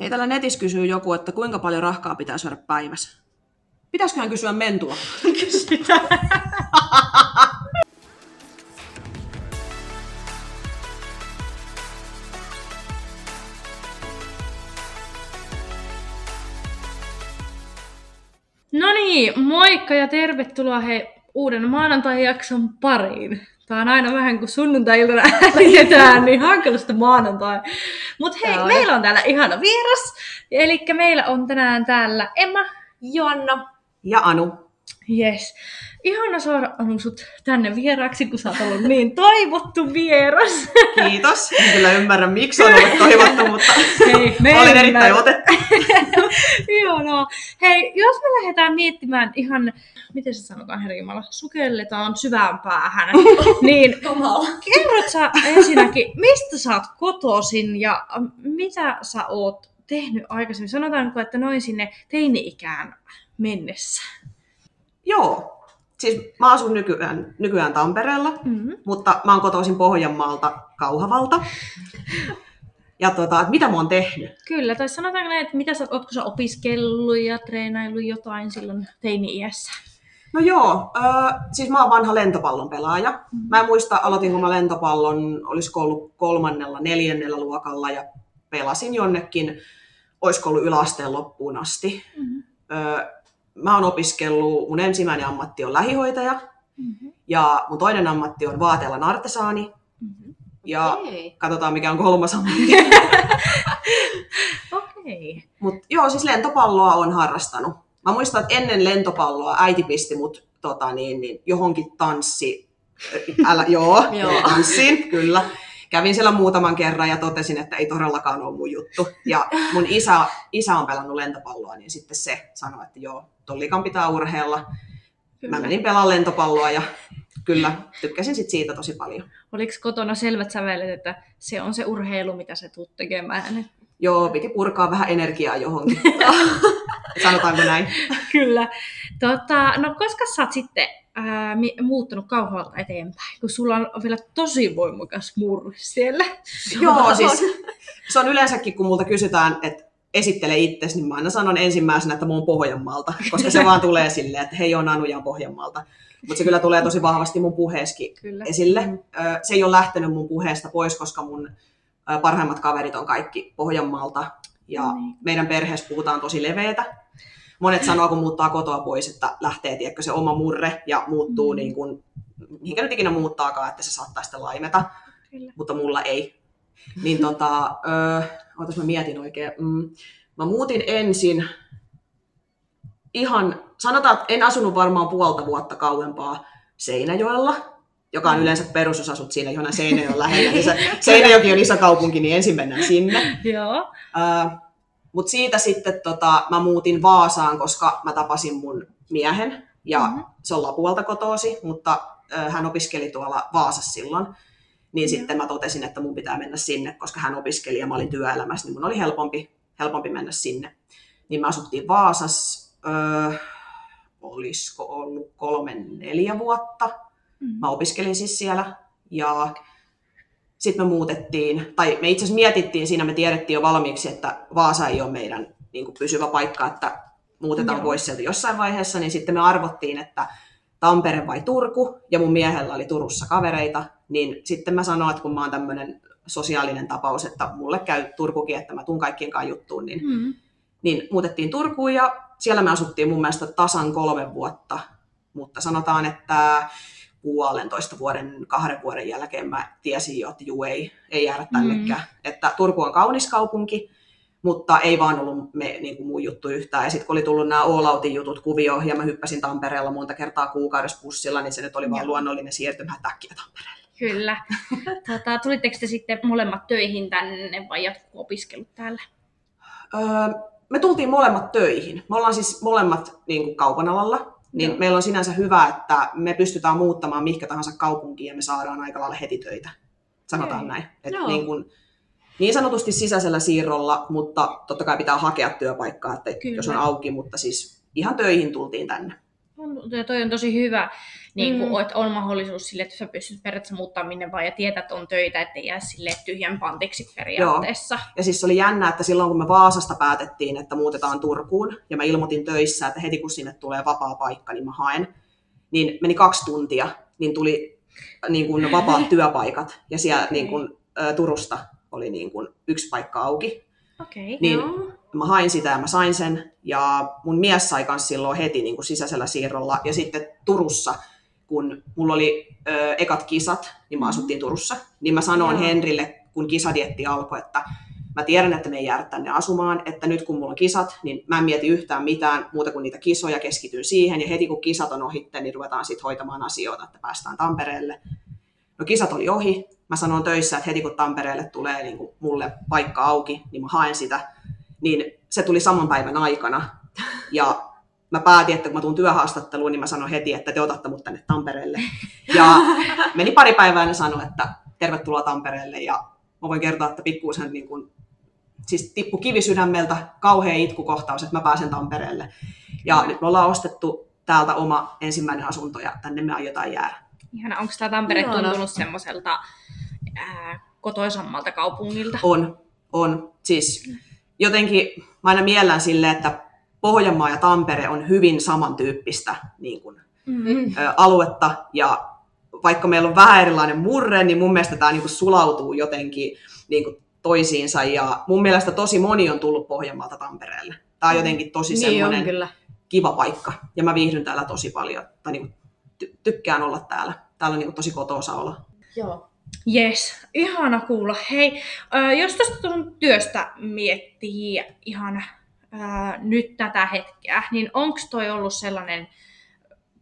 Hei, täällä netissä kysyy joku, että kuinka paljon rahkaa pitää syödä päivässä. Pitäisiköhän kysyä mentua? Kysytään. No niin, moikka ja tervetuloa he uuden maanantai-jakson pariin. Tää on aina vähän kuin sunnuntai-iltana äänitetään, niin hankalasta maanantai. Mutta hei, Tää on. meillä on täällä ihana vieras. Eli meillä on tänään täällä Emma, Joanna. Ja Anu. Yes. Ihana saada Anu sut tänne vieraaksi, kun sä oot ollut niin toivottu vieras. Kiitos. En kyllä ymmärrä, miksi on ollut toivottu, mutta Hei, me ymmärrän. erittäin otettu. Ihanaa. Hei, jos me lähdetään miettimään ihan, miten se sanotaan, herra Jumala, sukelletaan syvään päähän, niin kerrot sä ensinnäkin, mistä sä oot kotoisin ja mitä sä oot tehnyt aikaisemmin? Sanotaanko, että noin sinne teini-ikään mennessä? Joo. Siis mä asun nykyään, nykyään Tampereella, Mm-hmm. mutta mä oon kotoisin Pohjanmaalta Kauhavalta. Ja tota, että mitä mä oon tehnyt? Kyllä, tai sanotaanko näin, että mitä sä, ootko sä opiskellut ja treenaillut jotain silloin teini-iässä? No joo, äh, siis mä oon vanha lentopallon pelaaja. Mä en muista, aloitinko mä lentopallon, olisiko ollut kolmannella, neljännellä luokalla ja pelasin jonnekin, olisiko ollut yläasteen loppuun asti. Mm-hmm. Äh, mä oon opiskellut, mun ensimmäinen ammatti on lähihoitaja Mm-hmm. ja mun toinen ammatti on vaatealan artesaani. Mm-hmm. Ja Okei. katsotaan mikä on kolmas ammatti. Okei. Mutta joo, siis lentopalloa on harrastanut. Mä muistan, että ennen lentopalloa äiti pisti mut tota, niin, niin, johonkin tanssi... Älä, joo, Joo. tanssiin, kyllä. Kävin siellä muutaman kerran ja totesin, että ei todellakaan ole mun juttu. Ja mun isä, isä on pelannut lentopalloa, niin sitten se sanoi, että joo, tollikan pitää urheilla. Mä menin pelaamaan lentopalloa ja kyllä, tykkäsin sit siitä tosi paljon. Oliko kotona selvät sävelet, että se on se urheilu, mitä sä tuut tekemään? Joo, piti purkaa vähän energiaa johonkin. Sanotaanko näin? Kyllä. Tota, no koska sä oot sitten ää, muuttunut kauhalta eteenpäin, kun sulla on vielä tosi voimakas murre siellä. Joo, siis se on yleensäkin, kun multa kysytään, että esittele itsesi, niin mä aina sanon ensimmäisenä, että mä oon Pohjanmaalta, koska se vaan tulee silleen, että hei, on Anu ja Pohjanmaalta. Mutta se kyllä tulee tosi vahvasti mun puheeskin Kyllä. esille. Ö, Se ei ole lähtenyt mun puheesta pois, koska mun parhaimmat kaverit on kaikki Pohjanmaalta ja Niin. meidän perheessä puhutaan tosi leveätä. Monet sanoo, kun muuttaa kotoa pois, että lähtee, tiedätkö, se oma murre ja muuttuu Mm. niin kuin, mihinkä nyt ikinä muuttaakaan, että se saattaa sitten laimeta Kyllä. mutta mulla ei. Niin tota, öö, ootas mä mietin oikein. Mm, mä muutin ensin ihan, sanotaan, että en asunut varmaan puolta vuotta kauempaa Seinäjoella, joka on yleensä perus, jos asut siinä johon Seinäjoen lähellä. Niin se, Seinäjoki on iso kaupunki, niin ensin mennään sinne. Joo. Öö, mutta siitä sitten tota, mä muutin Vaasaan, koska mä tapasin mun miehen, ja Mhm. mm-hmm. se on Lapualta kotoosi, mutta ö, hän opiskeli tuolla Vaasassa silloin. Niin Joo. sitten mä totesin, että mun pitää mennä sinne, koska hän opiskeli ja mä olin työelämässä, niin mun oli helpompi, helpompi mennä sinne. Niin mä asuttiin Vaasassa, öö, olisiko ollut kolme, neljä vuotta. Mm. Mä opiskelin siis siellä ja sitten me muutettiin, tai me itse asiassa mietittiin siinä, me tiedettiin jo valmiiksi, että Vaasa ei ole meidän niin kuin pysyvä paikka, että muutetaan Joo. pois sieltä jossain vaiheessa, niin sitten me arvottiin, että Tampere vai Turku, ja mun miehellä oli Turussa kavereita, niin sitten mä sanoin, että kun mä oon tämmöinen sosiaalinen tapaus, että mulle käy Turkukin, että mä tuun kaikkien kanssa juttuun, niin Mm. niin muutettiin Turkuun ja siellä me asuttiin mun mielestä tasan kolme vuotta, mutta sanotaan, että puolentoista vuoden, kahden vuoden jälkeen mä tiesin jo, että juu ei, ei jäädä tännekään. Että Turku on kaunis kaupunki, mutta ei vaan ollut me, niin kuin mun juttu yhtään. Ja sitten kun oli tullut nämä All Outin jutut kuvio ja mä hyppäsin Tampereella monta kertaa kuukaudessa bussilla, niin se nyt oli vaan luonnollinen siirtymä äkkiä Tampereelle. Kyllä. Tota, tulitteko te sitten molemmat töihin tänne vai jatkuko opiskelut täällä? Öö, me tultiin molemmat töihin. Me ollaan siis molemmat niin kuin kaupan alalla, niin Joo. meillä on sinänsä hyvä, että me pystytään muuttamaan mihinkä tahansa kaupunkiin ja me saadaan aika lailla heti töitä. Sanotaan Okei. näin. Et Joo. niin, kuin, niin sanotusti sisäisellä siirrolla, mutta totta kai pitää hakea työpaikkaa, että Kyllä. jos on auki, mutta siis ihan töihin tultiin tänne. On, ja toi on tosi hyvä. Niin kuin, Mm. että on mahdollisuus sille, että sä pystyt periaatteessa muuttaa minne vaan ja tietää, että on töitä, ettei jää sille tyhjän pantiksi periaatteessa. Ja siis se oli jännä, että silloin kun me Vaasasta päätettiin, että muutetaan Turkuun, ja mä ilmoitin töissä, että heti kun sinne tulee vapaa paikka, niin mä haen, niin meni kaksi tuntia, niin tuli niin kuin vapaat työpaikat, ja siellä niin kuin, ä, Turusta oli niin kuin yksi paikka auki. Okei. Niin Joo. mä hain sitä ja mä sain sen, ja mun mies sai kans silloin heti niin kuin sisäisellä siirrolla, ja sitten Turussa, kun mulla oli ö, ekat kisat, niin mä asuttiin Turussa, niin mä sanoin Joo. Henrille, kun kisadietti alkoi, että mä tiedän, että me ei jäädä tänne asumaan, että nyt kun mulla on kisat, niin mä en mieti yhtään mitään muuta kuin niitä kisoja, keskityn siihen, ja heti kun kisat on ohitte, niin ruvetaan sitten hoitamaan asioita, että päästään Tampereelle. No kisat oli ohi, mä sanoin töissä, että heti kun Tampereelle tulee niin kuin mulle paikka auki, niin mä haen sitä, niin se tuli saman päivän aikana, ja mä päätin, että kun mä tuun työhaastatteluun, niin mä sanoin heti, että te otatte mut tänne Tampereelle. Ja meni pari päivää ja sanoi, että tervetuloa Tampereelle. Ja mä voin kertoa, että pikkuisen niin kuin, siis tippu kivi sydämeltä, kauhea itkukohtaus, että mä pääsen Tampereelle. Ja nyt me ollaan ostettu täältä oma ensimmäinen asunto ja tänne me aiotaan jäädä. Ihana, onko tämä Tampere Ihana. tuntunut semmoiselta ää, kotoisammalta kaupungilta? On, on. Siis jotenkin mä aina miellän silleen, että Pohjanmaa ja Tampere on hyvin samantyyppistä niin kuin, Mm. ö, aluetta ja vaikka meillä on vähän erilainen murre, niin mun mielestä tämä niinku sulautuu jotenkin niinku toisiinsa ja mun mielestä tosi moni on tullut Pohjanmaalta Tampereelle. Tämä on jotenkin tosi Niin semmoinen kiva paikka ja mä viihdyn täällä tosi paljon tai niinku ty- tykkään olla täällä. Täällä on niinku tosi kotoosa olla. Joo. Yes, ihana kuulla. Hei, jos tästä tuon työstä miettii ihan äh, nyt tätä hetkeä, niin onko toi ollut sellainen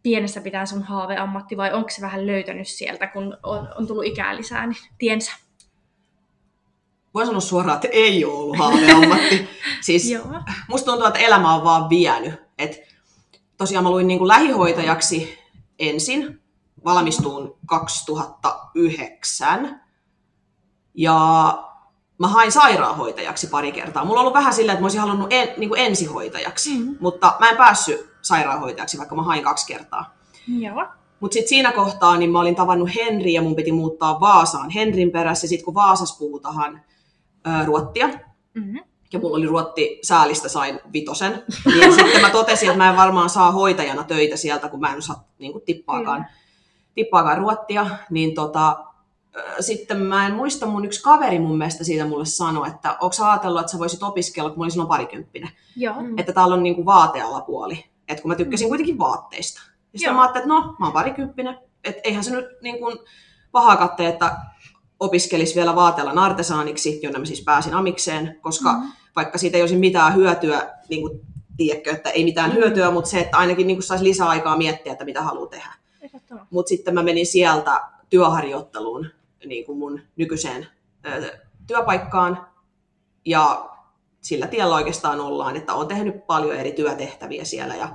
pienestä pitää sun haaveammatti vai onko se vähän löytänyt sieltä, kun on, on tullut ikää lisää, niin tiensä? Voin sanoa suoraan, että ei ole ollut haaveammatti. siis musta tuntuu, että elämä on vaan vienyt. Et tosiaan mä luin niin kuin lähihoitajaksi ensin, valmistuin 2009. Ja mä hain sairaanhoitajaksi pari kertaa. Mulla on ollut vähän silleen, että mä olisin halunnut en, niin kuin ensihoitajaksi, Mhm. mm. mutta mä en päässyt sairaanhoitajaksi, vaikka mä hain kaksi kertaa. Joo. Mutta sitten siinä kohtaa niin mä olin tavannut Henri ja mun piti muuttaa Vaasaan Henrin perässä. Sitten kun Vaasassa puhutaan ää, ruottia, Mm-hmm. ja mulla oli ruotti säälistä sain vitosen, niin sitten mä totesin, että mä en varmaan saa hoitajana töitä sieltä, kun mä en osaa niin kuin tippaakaan, tippaakaan ruottia, niin tota, sitten mä en muista, mun yksi kaveri mun mielestä siitä mulle sanoi, että onko sä ajatellut, että sä voisit opiskella, kun mä olin silloin parikymppinen, Joo. Mm. että täällä on niin kuin vaatealapuoli, että kun mä tykkäsin kuitenkin vaatteista. Ja sitten mä ajattelin, että no, mä oon parikymppinen, että eihän se nyt niin kuin pahaa katte, että opiskelisi vielä vaatealan artesaaniksi, jonne mä siis pääsin amikseen, koska mm. vaikka siitä ei olisi mitään hyötyä, niin kuin, tiedätkö, että ei mitään Mm. hyötyä, mutta se, että ainakin niin kuin saisi lisää aikaa miettiä, että mitä haluaa tehdä. Mutta sitten mä menin sieltä työharjoitteluun niin kuin mun nykyiseen ö, työpaikkaan ja sillä tiellä oikeastaan ollaan, että olen tehnyt paljon eri työtehtäviä siellä ja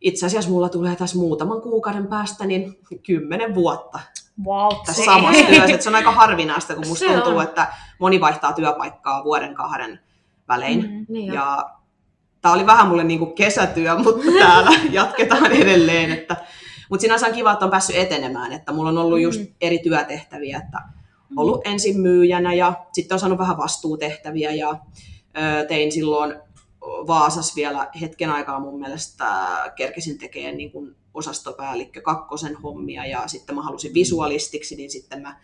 itse asiassa mulla tulee tässä muutaman kuukauden päästä niin kymmenen vuotta Wow, tässä se- samassa työssä. että Se on aika harvinaista, kun musta Se tuntuu, on. että moni vaihtaa työpaikkaa vuoden kahden välein. Mm. Niin. Ja tämä oli vähän mulle niinku kesätyö, mutta täällä jatketaan edelleen. Että, mutta sinänsä on kiva, että on päässyt etenemään. Että mulla on ollut just Mm. eri työtehtäviä. Että ollut ensin myyjänä ja sitten on saanut vähän vastuutehtäviä. Ja ö, tein silloin Vaasas vielä hetken aikaa mun mielestä kerkesin tekemään niin kuin osastopäällikkö kakkosen hommia ja sitten mä halusin visualistiksi, niin sitten mä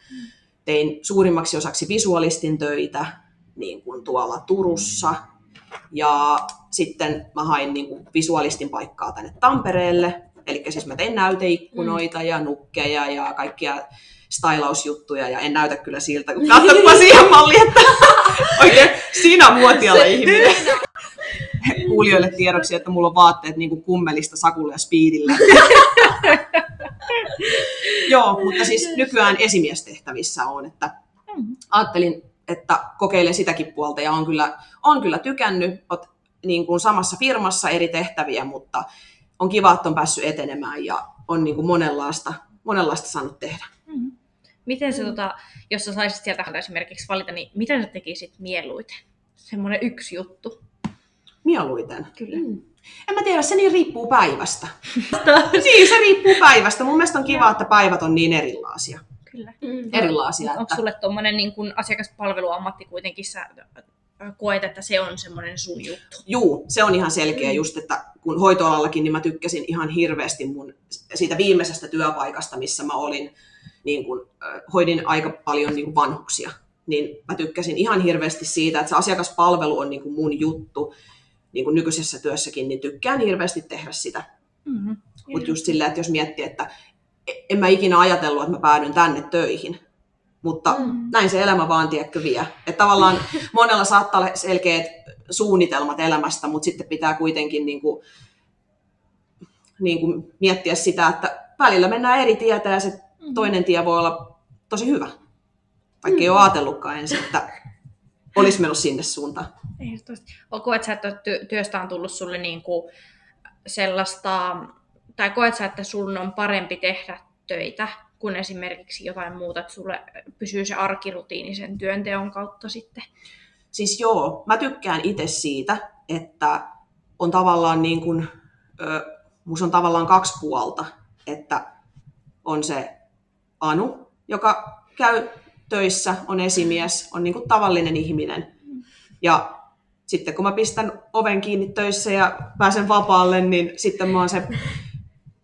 tein suurimmaksi osaksi visualistin töitä niin kuin tuolla Turussa. Ja sitten mä hain niin kuin visualistin paikkaa tänne Tampereelle. Eli siis mä tein näyteikkunoita ja nukkeja ja kaikkia stylausjuttuja ja en näytä kyllä siltä, kun katsotpa siihen malliin, että oikein siinä muotiala ihminen. Kuulijoille tiedoksi, että mulla on vaatteet niin kuin kummelista Sakulle ja Speedille. Joo, mutta siis nykyään esimiestehtävissä on, että Mm. ajattelin, että kokeilen sitäkin puolta ja on kyllä, on kyllä tykännyt. Oot niin kuin samassa firmassa eri tehtäviä, mutta on kiva, että on päässyt etenemään ja on niin kuin monenlaista, monenlaista saanut tehdä. Mm. Miten se, tota, jos sä saisit sieltä esimerkiksi valita, niin mitä sä tekisit mieluiten? Semmoinen yksi juttu. Mieluiten. Kyllä. Mm. En mä tiedä, se niin riippuu päivästä. niin, se riippuu päivästä. Mun mielestä on kiva, että päivät on niin erilaisia. Kyllä. Mm. Erilaisia. Onko Että... sulle tuommoinen niin kun asiakaspalveluammatti kuitenkin sä koet, että se on semmoinen sun juttu? Juu, se on ihan selkeä just, että kun hoitoalallakin, niin mä tykkäsin ihan hirveästi mun siitä viimeisestä työpaikasta, missä mä olin, niin kun, äh, hoidin aika paljon niin vanhuksia. Niin mä tykkäsin ihan hirveästi siitä, että se asiakaspalvelu on niin kun mun juttu, niin kuin nykyisessä työssäkin, niin tykkään hirveästi tehdä sitä. Mm-hmm. Mutta just silleen, että jos miettii, että en mä ikinä ajatellut, että mä päädyn tänne töihin, mutta mm. näin se elämä vaan, tiedätkö, vie. Että tavallaan monella saattaa olla selkeät suunnitelmat elämästä, mutta sitten pitää kuitenkin niin kuin, niin kuin miettiä sitä, että välillä mennään eri tietä ja se toinen tie voi olla tosi hyvä. Vaikka ei ole ajatellutkaan ensin, että olisi mennyt sinne suuntaan. Ehdottomasti. Koet sä, että ty- työstä on tullut sulle niin kuin sellaista, tai koet sä, että sun on parempi tehdä töitä kuin esimerkiksi jotain muuta, että sulle pysyy se arkirutiini sen työnteon kautta sitten? Siis joo, mä tykkään itse siitä, että on tavallaan niin kuin, ö, musta on tavallaan kaksi puolta, että on se Anu, joka käy töissä, on esimies, on niin kuin tavallinen ihminen. Ja sitten kun mä pistän oven kiinni töissä ja pääsen vapaalle, niin sitten mä oon se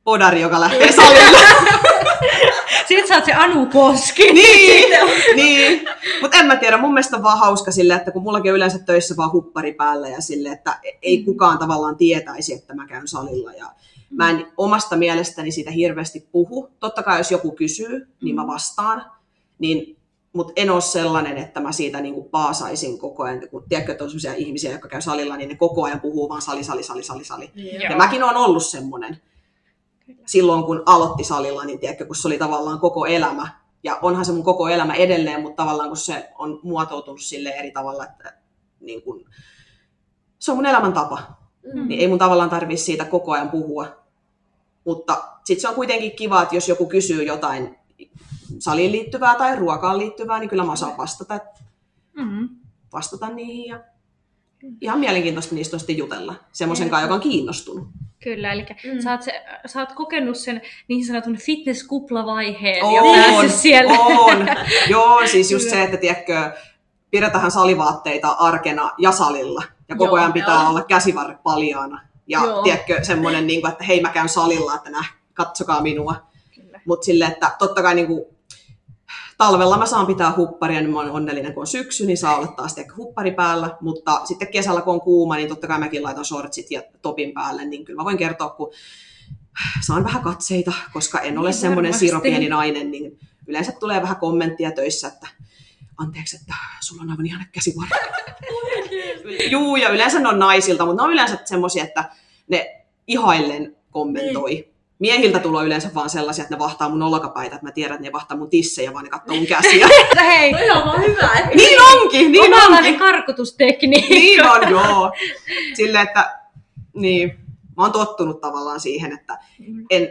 podari, joka lähtee salille. Sitten sä oot se Anu Koski. niin, niin. mutta en mä tiedä, mun mielestä on vaan hauska sille, että kun mullakin on yleensä töissä vaan huppari päällä ja sille, että ei kukaan tavallaan tietäisi, että mä käyn salilla. Ja mä en omasta mielestäni siitä hirveästi puhu. Totta kai jos joku kysyy, niin mä vastaan. Niin mutta en ole sellainen, että mä siitä niinku paasaisin koko ajan. Kun tiedätkö, että on sellaisia ihmisiä, jotka käy salilla, niin ne koko ajan puhuu vaan sali, sali, sali, sali, sali. Joo. Ja mäkin olen ollut semmoinen. Silloin kun aloitti salilla, niin tiedätkö, kun se oli tavallaan koko elämä. Ja onhan se mun koko elämä edelleen, mutta tavallaan kun se on muotoutunut sille eri tavalla, että niin kun, se on mun elämäntapa. Mm. Niin ei mun tavallaan tarvitse siitä koko ajan puhua. Mutta sitten se on kuitenkin kiva, että jos joku kysyy jotain saliin liittyvää tai ruokaan liittyvää, niin kyllä mä osaan vastata, Mm-hmm. vastata niihin. Ja ihan mielenkiintoista niistä on sitten jutella. Semmoisen kanssa, joka on kiinnostunut. Kyllä, eli Mm. mm. sä, oot se, sä oot kokenut sen niin sanotun fitness-kuplavaiheen On, ja päässyt siellä. On. Joo, siis just Kyllä. se, että tiedätkö, pidetään salivaatteita arkena ja salilla. Ja koko Joo, ajan pitää joo. olla käsivarret paljaana. Ja Joo. tiedätkö, semmoinen, niin kuin, että hei mä käyn salilla, että näh, katsokaa minua. Kyllä. Mutta sille, että totta kai niin kuin, talvella mä saan pitää hupparia, niin mä oon onnellinen, kun on syksy, niin saa olla taas ehkä huppari päällä. Mutta sitten kesällä, kun on kuuma, niin totta kai mäkin laitan shortsit ja topin päälle, niin kyllä mä voin kertoa, kun saan vähän katseita, koska en ole Niin semmoinen siropieni nainen, niin yleensä tulee vähän kommenttia töissä, että anteeksi, että sulla on aivan ihanat käsivarret. Juu, ja yleensä ne on naisilta, mutta ne on yleensä semmoisia, että ne ihaillen kommentoi. Miehiltä tulee yleensä vaan sellaisia, että ne vahtaa mun olkapäitä, että mä tiedän, että ne vahtaa mun tissejä, vaan ne katsoo mun käsiä. Mutta hei, Toi on vaan hyvä. että- niin onkin, niin onkin. karkotustekniikka. Niin on, joo. Sille, että niin, mä oon tottunut tavallaan siihen, että en,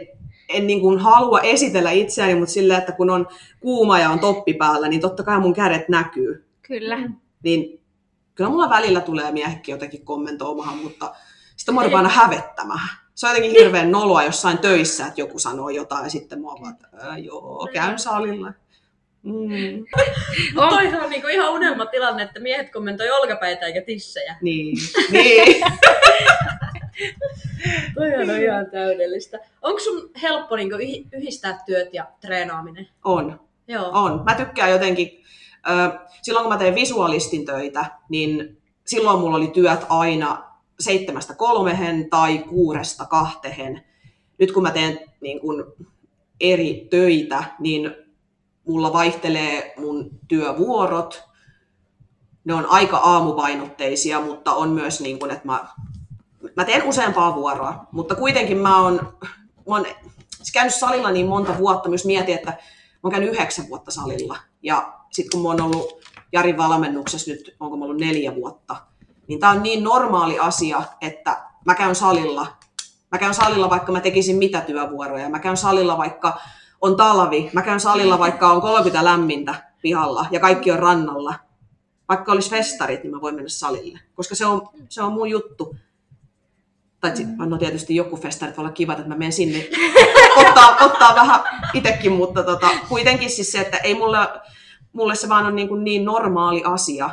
en niin kuin halua esitellä itseäni, mutta silleen, että kun on kuuma ja on toppi päällä, niin totta kai mun kädet näkyy. Kyllä. Niin kyllä mulla välillä tulee miehekin jotenkin kommentoimaan, mutta sitten mä aina hävettämään. Se on jotenkin hirveän noloa jossain töissä, että joku sanoo jotain ja sitten oon vaan, että "Ää, joo, käyn salilla. Mm, Mut toihan on niinku ihan unelmatilanne, että miehet kommentoi olkapäitä eikä tissejä. niin, niin. Toihan on ihan täydellistä. Onko sun helppo niinku yh- yhdistää työt ja treenaaminen? On. Joo. On. Mä tykkään jotenkin, silloin kun mä tein visualistin töitä, niin silloin mulla oli työt aina seitsemästä kolmehen tai kuudesta kahtehen. Nyt kun mä teen niin kun eri töitä, niin mulla vaihtelee mun työvuorot. Ne on aika aamupainotteisia, mutta on myös niin kun, että mä, mä teen useampaa vuoroa. Mutta kuitenkin mä oon, mä oon käynyt salilla niin monta vuotta, myös mietin, että mä oon käynyt yhdeksän vuotta salilla. Ja sitten kun mä oon ollut Jarin valmennuksessa nyt, onko mä ollut neljä vuotta, niin tää on niin normaali asia, että mä käyn salilla. Mä käyn salilla, vaikka mä tekisin mitä työvuoroja. Mä käyn salilla, vaikka on talvi. Mä käyn salilla, vaikka on 30 lämmintä pihalla ja kaikki on rannalla. Vaikka olisi festarit, niin mä voin mennä salille, koska se on, se on mun juttu. Tai sit, no tietysti joku festarit voi olla kiva, että mä menen sinne ottaa, ottaa vähän itsekin, mutta tota, kuitenkin siis se, että ei mulle, mulle se vaan on niin, kuin niin normaali asia.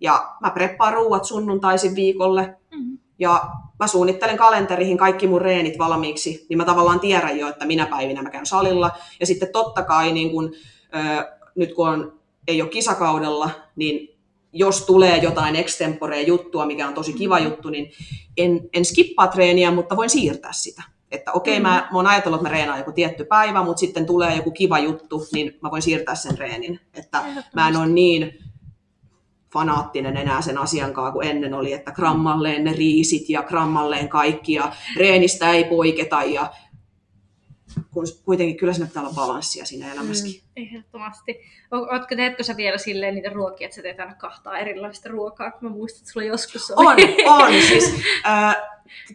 Ja mä preppaan ruuat sunnuntaisin viikolle Mm. ja mä suunnittelen kalenteriin kaikki mun reenit valmiiksi, niin mä tavallaan tiedän jo, että minä päivinä mä käyn salilla. Ja sitten totta kai niin kun, ö, nyt kun on, ei ole kisakaudella, niin jos tulee jotain extemporea juttua, mikä on tosi kiva juttu, niin en, en skippaa treeniä, mutta voin siirtää sitä. Että okei, okay, mä, mä oon ajatellut, että mä reenaan joku tietty päivä, mutta sitten tulee joku kiva juttu, niin mä voin siirtää sen reenin. Että mä en ole niin fanaattinen enää sen asiankaan kuin ennen oli, että grammalleen ne riisit ja grammalleen kaikki ja reenistä ei poiketa ja kun kuitenkin kyllä siinä pitää olla balanssia siinä elämässäkin. Ehdottomasti. O- Ootko, teetkö sä vielä silleen niitä ruokia, että sä teet aina kahtaa erilaista ruokaa, kun mä muistan, että sulla joskus oli. On, on. Siis, äh,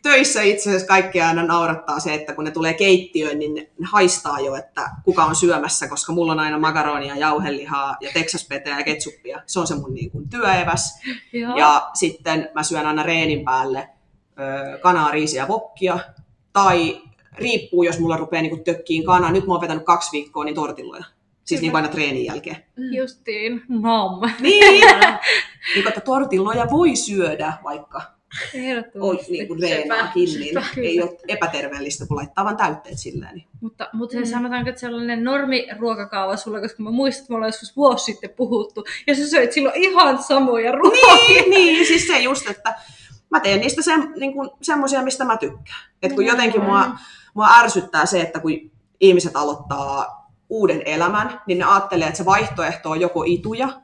töissä itse asiassa kaikki aina naurattaa se, että kun ne tulee keittiöön, niin ne haistaa jo, että kuka on syömässä, koska mulla on aina makaronia, jauhelihaa ja teksaspeteä ja ketsuppia. Se on se mun niin kuin, työeväs. Joo. Ja sitten mä syön aina reenin päälle ö, kanaa, riisiä ja vokkia. Tai riippuu, jos mulla rupeaa niin tökkiin kana. Nyt mä oon vetänyt kaksi viikkoa, niin tortilloja. Siis niin kuin aina treenin jälkeen. Justiin. Nom. Niin, niin että tortilloja voi syödä, vaikka on Ehdottomasti. niin kuin reenaakin, niin ei ole epäterveellistä, kun laittaa vaan täytteet silleen. Niin. Mutta, mutta se Mm. sanotaanko, että sellainen normiruokakaava sulla, koska mä muistan, että me ollaan joskus vuosi sitten puhuttu, ja sä söit silloin ihan samoja ruokia. Niin, niin, siis se just, että mä teen niistä se, niin kuin, semmoisia, mistä mä tykkään. Et kun jotenkin mua, mua ärsyttää se, että kun ihmiset aloittaa uuden elämän, niin ne ajattelee, että se vaihtoehto on joko ituja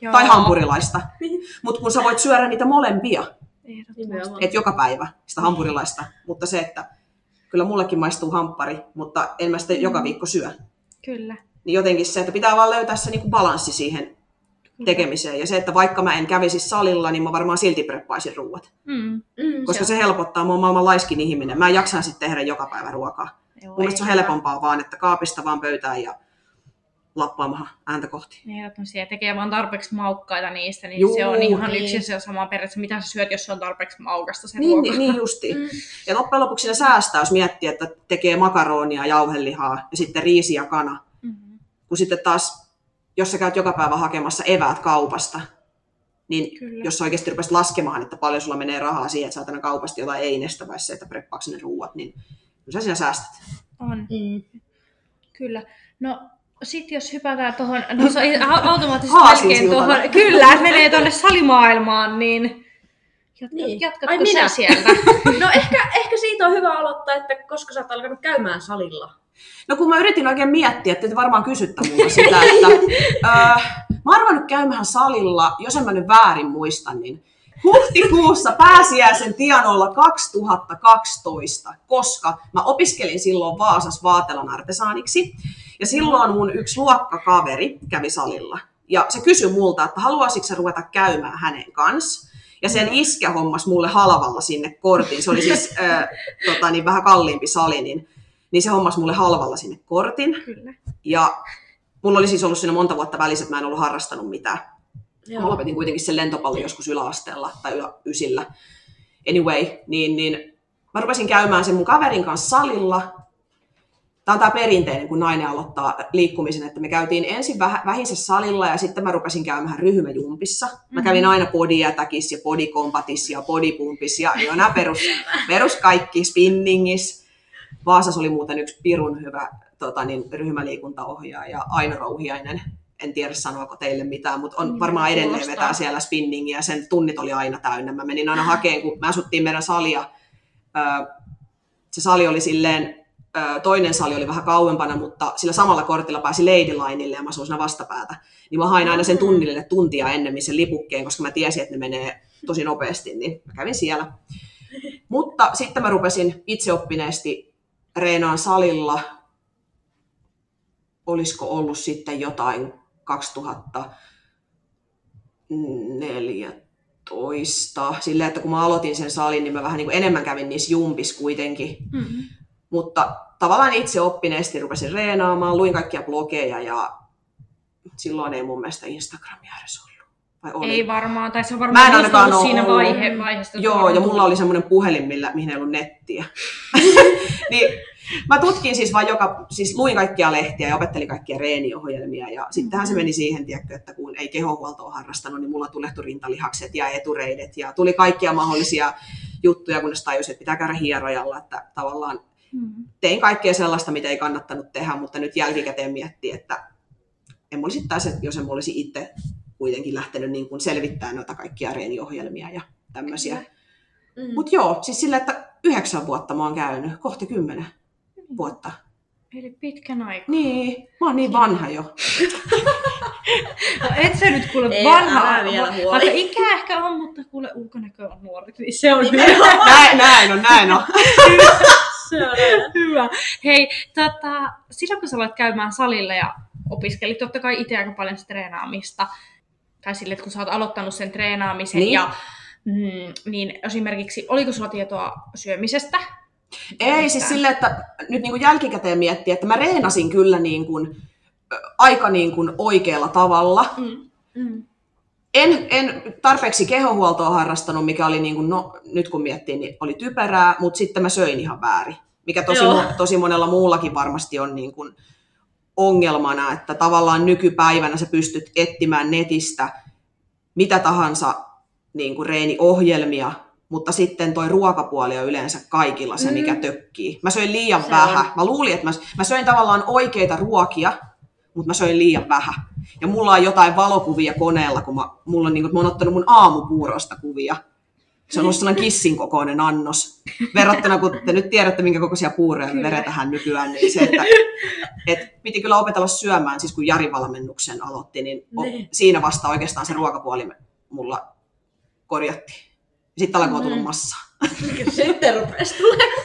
Joo. tai hampurilaista. Mutta kun sä voit syödä niitä molempia, että joka päivä sitä hampurilaista. Mutta se, että kyllä mullekin maistuu hamppari, mutta en mä sitä joka viikko syö. Kyllä. Niin jotenkin se, että pitää vaan löytää se niinku balanssi siihen tekemiseen. Ja se, että vaikka mä en kävisi salilla, niin mä varmaan silti preppaisin ruuat. Mm. Mm, Koska se se helpottaa, mä oon maailman laiskin ihminen. Mä en jaksa sitten tehdä joka päivä ruokaa. Joo, Mun mielestä se on helpompaa vaan, että kaapista vaan pöytään ja lappaamaan ääntä kohti. Ehdottomasti, ja tekee vaan tarpeeksi maukkaita niistä, niin Juu, se on ihan niin. yksin se sama periaatteessa, mitä sä syöt, jos se on tarpeeksi maukasta se Niin, ruoka. niin, niin justiin. Mm. Ja loppujen lopuksi ne säästää, jos miettii, että tekee makaronia, jauhelihaa ja sitten riisi ja kana. Mm-hmm. Kun sitten taas, jos sä käyt joka päivä hakemassa eväät kaupasta, niin Kyllä. jos sä oikeasti rupesit laskemaan, että paljon sulla menee rahaa siihen, että aina kaupasta jotain einestä vai se, että preppaako ne ruuat, niin kyllä sä siinä säästät. On, Mm. kyllä. No, sitten jos hypätään tuohon, no se on au- automaattisesti melkein tuohon, kyllä, että menee tuonne salimaailmaan, niin jatkat, Niin. jatkatko Ai sä minä? sieltä? No ehkä, ehkä siitä on hyvä aloittaa, että koska sä oot alkanut käymään salilla. No kun mä yritin oikein miettiä, että te varmaan kysytte multa sitä, että öö, mä ruvennut käymään salilla, jos en mä nyt väärin muista, niin huhtikuussa pääsiäisen tienoilla 2012, koska mä opiskelin silloin Vaasas vaatelan artesaaniksi. Ja silloin mun yksi luokkakaveri kävi salilla. Ja se kysyi multa, että haluaisitko sä ruveta käymään hänen kanssa. Ja sen iskä hommas mulle halvalla sinne kortin. Se oli siis äh, tota, niin vähän kalliimpi sali, niin, niin se hommas mulle halvalla sinne kortin. Kyllä. Ja mulla oli siis ollut siinä monta vuotta välissä, että mä en ollut harrastanut mitään. Mä Joo. lopetin kuitenkin sen lentopallon joskus yläasteella tai ylä, ysillä. Anyway, niin, niin mä rupesin käymään sen mun kaverin kanssa salilla. Tämä on tämä perinteinen, kun nainen aloittaa liikkumisen, että me käytiin ensin väh- vähinsä salilla ja sitten mä rupesin käymään ryhmäjumpissa. Mä kävin aina bodijätäkissä ja bodikompatissa ja bodypumpissa ja jo nämä perus, perus kaikki spinningis. Vaasassa oli muuten yksi pirun hyvä tota, niin, ryhmäliikuntaohjaaja Aino Rouhiainen. En tiedä sanoako teille mitään, mutta on Niin, varmaan edelleen kuulostaa. vetää siellä spinningiä. Sen tunnit oli aina täynnä. Mä menin aina hakeen, kun me asuttiin meidän salia. Se sali oli silleen, toinen sali oli vähän kauempana, mutta sillä samalla kortilla pääsi Lady Lineille ja mä asuin siinä vastapäätä. Niin mä hain aina sen tunnille tuntia ennemmin sen lipukkeen, koska mä tiesin, että ne menee tosi nopeasti, niin mä kävin siellä. Mutta sitten mä rupesin itseoppineesti reenaan salilla. Olisiko ollut sitten jotain 2014. Silleen, että kun mä aloitin sen salin, niin mä vähän niin kuin enemmän kävin niissä jumpis kuitenkin. Mm-hmm. Mutta tavallaan itse oppineesti rupesin reenaamaan, luin kaikkia blogeja ja silloin ei mun mielestä Instagramia edes ollut. Vai oli? Ei varmaan, tai se on Mä varmaan en just ainakaan ollut siinä ollut. vaihe, vaiheessa. Joo, ja mulla oli semmoinen puhelin, millä, mihin ei ollut nettiä. niin, mä tutkin siis vaan joka, siis luin kaikkia lehtiä ja opettelin kaikkia reeniohjelmia. Ja sittenhän se meni siihen, tiedätkö, että kun ei kehohuoltoa harrastanut, niin mulla tulehtui rintalihakset ja etureidet ja tuli kaikkia mahdollisia juttuja, kunnes tajusin, että pitää käydä hierojalla, että tavallaan Mm. tein kaikkea sellaista, mitä ei kannattanut tehdä, mutta nyt jälkikäteen miettii, että en mä olisi taas, jos en olisi itse kuitenkin lähtenyt niin kuin selvittämään noita kaikkia reeniohjelmia ja tämmöisiä. Mm. Mutta joo, siis sillä, että yhdeksän vuotta mä oon käynyt, kohti kymmenen vuotta. Eli pitkän aikaa. Niin, mä oon niin vanha jo. No, et sä nyt kuule Ei, vanha. älä vielä huoli. Vaikka ikä ehkä on, mutta kuule ulkonäkö on nuori. Niin se on hyvä. Näin, näin on, näin on. Se on hyvä. Hei, tota, silloin kun sä aloit käymään salille ja opiskelit totta kai itse aika paljon treenaamista, tai sille, että kun sä oot aloittanut sen treenaamisen, Niin. ja, mm, niin esimerkiksi, oliko sulla tietoa syömisestä? Ei, siis silleen, että nyt niin kuin jälkikäteen miettii, että mä reenasin kyllä niin kuin, aika niin kuin oikealla tavalla. Mm. Mm. En, en tarpeeksi kehohuoltoa harrastanut, mikä oli niin kuin, no, nyt kun miettii, niin oli typerää, mutta sitten mä söin ihan väärin. Mikä tosi, Joo. tosi monella muullakin varmasti on niin kuin ongelmana, että tavallaan nykypäivänä sä pystyt etsimään netistä mitä tahansa niin kuin reeniohjelmia, mutta sitten toi ruokapuoli on yleensä kaikilla se, Mm. mikä tökkii. Mä söin liian Se vähän. on. Mä luulin, että mä, mä söin tavallaan oikeita ruokia, mutta mä söin liian vähän. Ja mulla on jotain valokuvia koneella, kun mä, mulla on, niin kuin, mä oon ottanut mun aamupuurosta kuvia. Se on ollut sellainen kissin kokoinen annos. Verrattuna, kun te nyt tiedätte, minkä kokoisia puuroja me veretään nykyään, niin se, että et piti kyllä opetella syömään, siis kun Jari valmennuksen aloitti, niin o- siinä vasta oikeastaan se ruokapuoli mulla korjattiin. Sitten alkoi tulla Mm. massaa. Sitten rupesi tulemaan.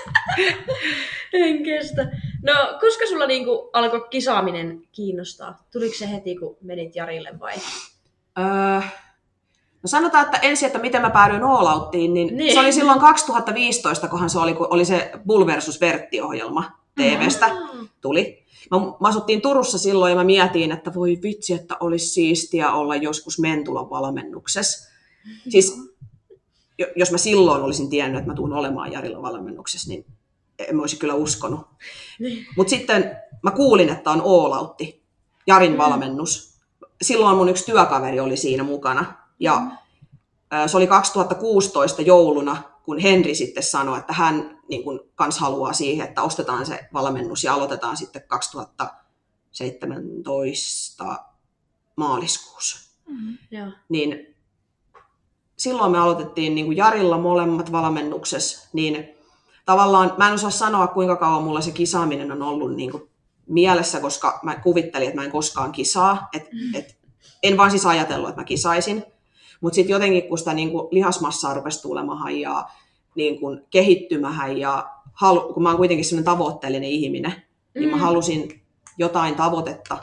En kestä. No, koska sulla niinku alkoi kisaaminen kiinnostaa? Tuliko se heti, kun menit Jarille vai? Öö, no sanotaan, että ensin, että miten mä päädyin All Outtiin, niin, Niin. se oli silloin 2015, kohan se oli, kun oli se Bull versus Vertti-ohjelma TVstä. Ah. tuli. Mä, mä asuttiin Turussa silloin ja mä mietin, että voi vitsi, että olisi siistiä olla joskus Mentulan valmennuksessa. Siis jo- jos mä silloin olisin tiennyt, että mä tuun olemaan Jarilla valmennuksessa, niin en mä olisi kyllä uskonut. Niin. Mutta sitten mä kuulin, että on All Outti, Jarin Mm. valmennus. Silloin mun yksi työkaveri oli siinä mukana. Ja ö, se oli 2016 jouluna, kun Henri sitten sanoi, että hän niin kun, kans haluaa siihen, että ostetaan se valmennus ja aloitetaan sitten 2017 maaliskuussa. Mm. Joo. Niin silloin me aloitettiin niin kuin Jarilla molemmat valmennuksessa, niin tavallaan mä en osaa sanoa, kuinka kauan mulla se kisaaminen on ollut niin kuin mielessä, koska mä kuvittelin, että mä en koskaan kisaa. Et, Mm. et, en vaan siis ajatellut, että mä kisaisin. Mutta sitten jotenkin, kun sitä niin kuin lihasmassaa rupesi tulemaan ja niin kuin kehittymään ja halu, kun mä oon kuitenkin sellainen tavoitteellinen ihminen, niin mä Mm. halusin jotain tavoitetta.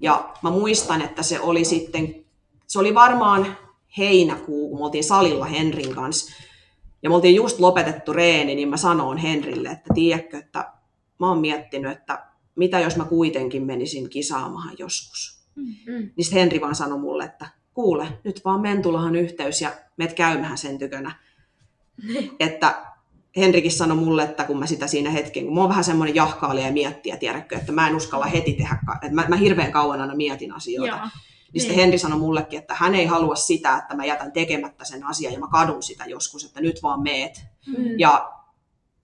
Ja mä muistan, että se oli sitten, se oli varmaan heinäkuu, kun me oltiin salilla Henrin kanssa. Ja me oltiin just lopetettu reeni, niin mä sanoin Henrille, että tiedätkö, että mä oon miettinyt, että mitä jos mä kuitenkin menisin kisaamaan joskus. Mm. Niin sitten Henri vaan sanoi mulle, että kuule, nyt vaan Mentulahan yhteys ja meet käymähän sen tykönä. että Henrikin sanoi mulle, että kun mä sitä siinä hetken, kun mä oon vähän semmoinen jahkailija ja miettiä, tiedätkö, että mä en uskalla heti tehdä, että mä, mä hirveän kauan aina mietin asioita. Joo. Niin sitten Niin. Henri sanoi mullekin, että hän ei halua sitä, että mä jätän tekemättä sen asian ja mä kadun sitä joskus, että nyt vaan meet. Mm. Ja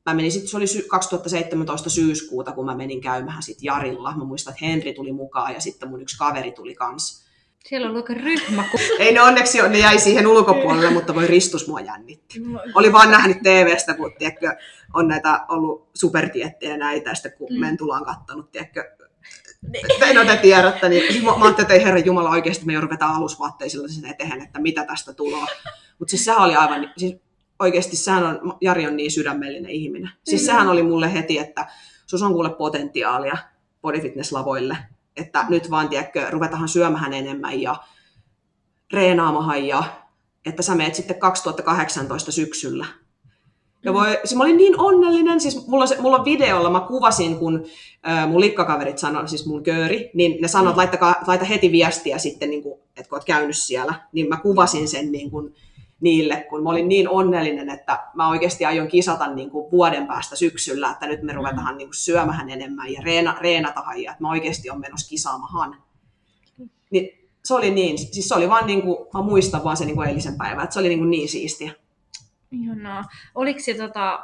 mä menin sitten, se oli sy- 2017 syyskuuta, kun mä menin käymään sit Jarilla. Mä muistan, että Henri tuli mukaan ja sitten mun yksi kaveri tuli kans. Siellä on aika ryhmä. kun- Ei ne onneksi ole, ne jäi siihen ulkopuolelle, mutta voi ristus mua jännitti. Oli vaan nähnyt TVstä, kun tiedätkö, on näitä ollut supertiettejä ja näitä, ja sitten kun Mm. Mentula on kattonut, tiedätkö, Niin. te, no te tiedätte, niin mä, mä ajattelin, että ei herra Jumala oikeasti me ruvetaan alusvaatteisilla sinne eteen, että mitä tästä tulee. Mutta siis sehän oli aivan, siis oikeasti sehän on, Jari on niin sydämellinen ihminen. Siis Mm. sehän oli mulle heti, että sus on kuule potentiaalia bodyfitness-lavoille, että nyt vaan, tiedätkö, ruvetahan syömähän enemmän ja reenaamahan ja että sä meet sitten 2018 syksyllä. Ja voi, siis mä olin niin onnellinen, siis mulla on, se, mulla on videolla, mä kuvasin, kun äh, mun likkakaverit sanoi, siis mun kööri, niin ne sanoi, että laittakaa, laita heti viestiä sitten, niin kuin, että kun oot käynyt siellä, niin mä kuvasin sen niin kuin, niille, kun mä olin niin onnellinen, että mä oikeasti aion kisata niin kuin vuoden päästä syksyllä, että nyt me ruvetaan niin kuin syömähän enemmän ja reena, reenatahan, ja että mä oikeasti on menossa kisaamahan. Niin se oli niin, siis se oli vaan niin kuin, mä muistan vaan sen niin kuin eilisen päivän, että se oli niin, kuin niin siistiä. Ihanaa. Oliko se tota,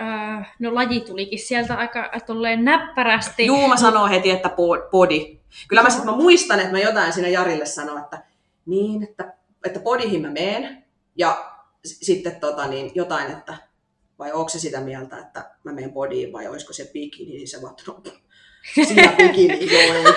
äh, no laji tulikin sieltä aika tolleen näppärästi. Juu, mä sanoin heti, että body. Kyllä mä, sit, mä muistan, että mä jotain siinä Jarille sanoin, että niin, että, että bodyhin mä meen. Ja s- sitten tota, niin, jotain, että vai onko se sitä mieltä, että mä menen bodyin vai olisiko se bikini, niin se vaan, no, sinä bikini, joo.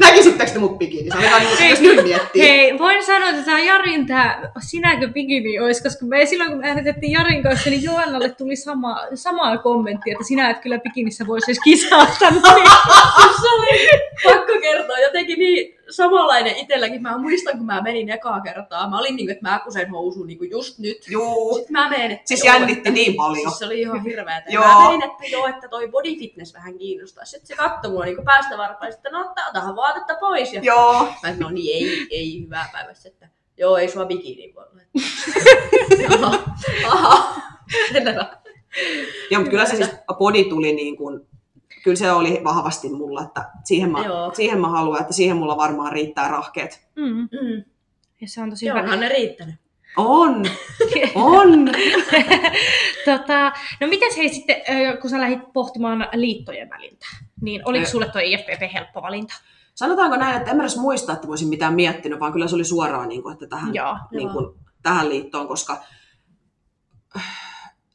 Näkisittekö te mut bikini? Se vaan niin, jos nyt miettii. Hei, voin sanoa, että tämä Jarin tämä sinäkö bikini olisi, koska me silloin kun me äänitettiin Jarin kanssa, niin Joannalle tuli sama, samaa kommenttia, että sinä et kyllä bikinissä voisi edes kisata. Niin. se oli pakko kertoa jotenkin niin samanlainen itselläkin. Mä muistan, kun mä menin ekaa kertaa. Mä olin niin kuin, että mä kusen housuun niin kuin just nyt. Juu, Sitten mä menen, että siis joo, jännitti että- niin paljon. Siis se oli ihan hirveetä. Joo. Joo. Mä menin, että joo, että toi body fitness vähän kiinnostaa. Sitten se katsoi mua niin päästä varpaan, että no otahan vaatetta pois. Ja Joo, mä no niin, ei, ei hyvää päivästä, että joo, ei sua bikini voi olla. Aha, aha. Joo, mutta kyllä se siis body tuli niin kuin, kyllä se oli vahvasti mulla, että siihen mä, Joo. siihen mä haluan, että siihen mulla varmaan riittää rahkeet. Mm. Mm. Ja se on tosi Joo, hyvä. onhan ne riittänyt. On, on. tota, no mitäs hei sitten, kun sä lähdit pohtimaan liittojen välintä, niin oliko Ö- sulle tuo IFPP helppo valinta? Sanotaanko näin, että en mä edes muista, että mä olisin mitään miettinyt, vaan kyllä se oli suoraan, niin kuin, että tähän, Joo. niin kuin, tähän liittoon, koska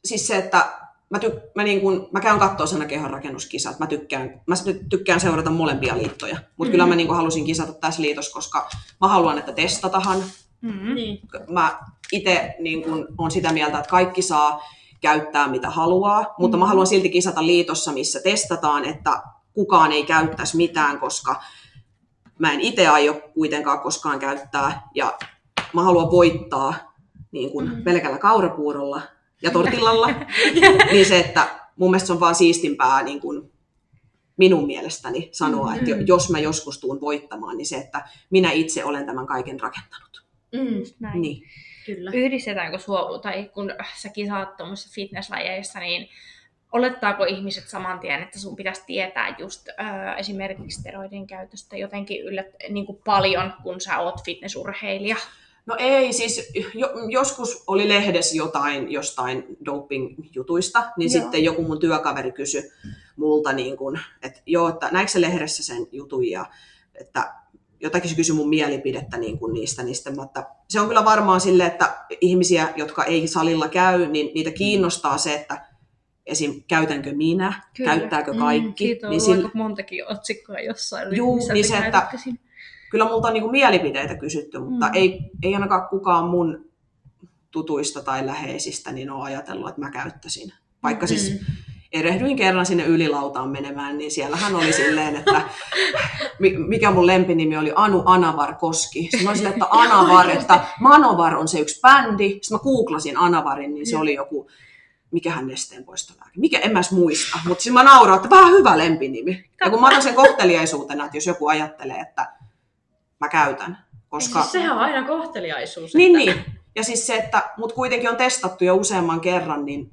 siis se, että mä, ty, mä, niin kuin, mä käyn katsoa sen kehonrakennuskisat, mä tykkään, mä tykkään seurata molempia liittoja, mutta mm-hmm. kyllä mä niin kuin, halusin kisata tässä liitossa, koska mä haluan, että testatahan, Mm. Niin. mä itse niin kun, on sitä mieltä, että kaikki saa käyttää mitä haluaa, mutta mä haluan silti kisata liitossa, missä testataan, että kukaan ei käyttäisi mitään, koska mä en itse aio kuitenkaan koskaan käyttää ja mä haluan voittaa niin kun, Mm. pelkällä kaurapuurolla ja tortillalla, niin se, että mun mielestä se on vaan siistimpää niin kun, minun mielestäni sanoa, että jo- Mm. jos mä joskus tuun voittamaan, niin se, että minä itse olen tämän kaiken rakentanut. Mm. Näin. Niin. Kyllä. Yhdistetäänkö sua, tai kun sä kisaat tuommoisissa fitnesslajeissa, niin olettaako ihmiset saman tien, että sun pitäisi tietää just äh, esimerkiksi steroidin käytöstä jotenkin yllät, niin kuin paljon, kun sä oot fitnessurheilija? No ei, siis jo, joskus oli lehdessä jotain jostain doping-jutuista, niin Joo. sitten joku mun työkaveri kysyi multa, niin kun, että joo, että näikö se lehdessä sen jutun ja että jotakin se kysyi mun mielipidettä niin kuin niistä, niin sitten, mä, että se on kyllä varmaan sille, että ihmisiä, jotka ei salilla käy, niin niitä kiinnostaa se, että esim. käytänkö minä, Kyllä. käyttääkö Mm, kaikki. siitä on niin sillä- montakin otsikkoa jossain. Juu, niin se, että-. Kyllä multa on niin kuin mielipiteitä kysytty, mutta Mm. ei, ei ainakaan kukaan mun tutuista tai läheisistä niin ole ajatellut, että mä käyttäisin. Vaikka siis Mm. erehdyin kerran sinne ylilautaan menemään, niin siellähän oli silleen, että mi- mikä mun lempinimi oli Anu Anavar Koski. Sitten mä olin silleen, että Anavar, että Manovar on se yksi bändi. Sitten mä googlasin Anavarin, niin se oli joku, mikähän nesteen poistolääke. Mikä, en mä edes muista. Mutta siis mä nauroin, että vähän hyvä lempinimi. Ja kun mä otan sen kohteliaisuutena, että jos joku ajattelee, että mä käytän. Koska... Siis sehän on aina kohteliaisuus. Niin, että- niin. Ja siis se, että mut kuitenkin on testattu jo useamman kerran, niin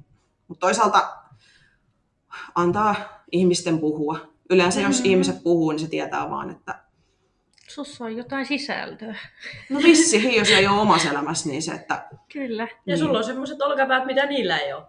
mutta toisaalta antaa ihmisten puhua. Yleensä jos Mm. ihmiset puhuu, niin se tietää vaan, että Sussa on jotain sisältöä. no vissi, jos ei ole omassa elämässä, niin se, että Kyllä. Ja sulla on semmoiset olkapäät, mitä niillä ei ole.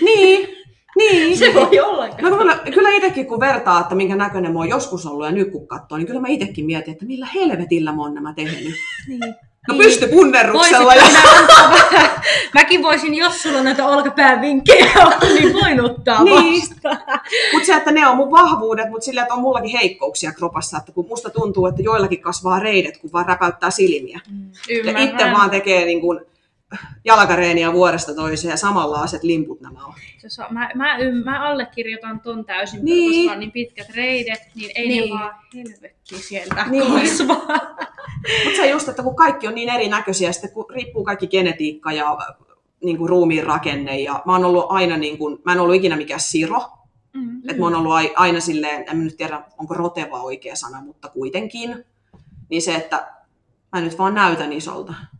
niin, niin. Se voi olla. No kyllä, kyllä itsekin kun vertaa, että minkä näköinen mä oon joskus ollut ja nyt kun katsoo, niin kyllä mä itsekin mietin, että millä helvetillä mä oon nämä tehnyt. Niin. No Niin. pystypunneruksella ja... Voisit minä ottaa vähän- Mäkin voisin, jos sulla näitä olkapäävinkkejä on, niin voin ottaa Niin. Mutta se, että ne on mun vahvuudet, mutta sillä, että on mullakin heikkouksia kropassa, että kun musta tuntuu, että joillakin kasvaa reidet, kun vaan räpäyttää silmiä. Ja Ymmärrän. itse vaan tekee niin kuin jalkareeniä vuodesta toiseen ja samanlaiset limput nämä on. Se on- Mä, mä, mä allekirjoitan ton täysin, Niin. koska on niin pitkät reidet, niin ei Niin. ne vaan helvetti sieltä Niin. kasvaa. Mutta se just, että kun kaikki on niin erinäköisiä, sitten kun riippuu kaikki genetiikka ja niin kuin ruumiin rakenne ja mä oon ollut aina, niin kuin, mä en ollut ikinä mikään siro. Mm. Että mä oon ollut ai- aina silleen, en nyt tiedä onko roteva oikea sana, mutta kuitenkin. Niin se, että mä nyt vaan näytän isolta.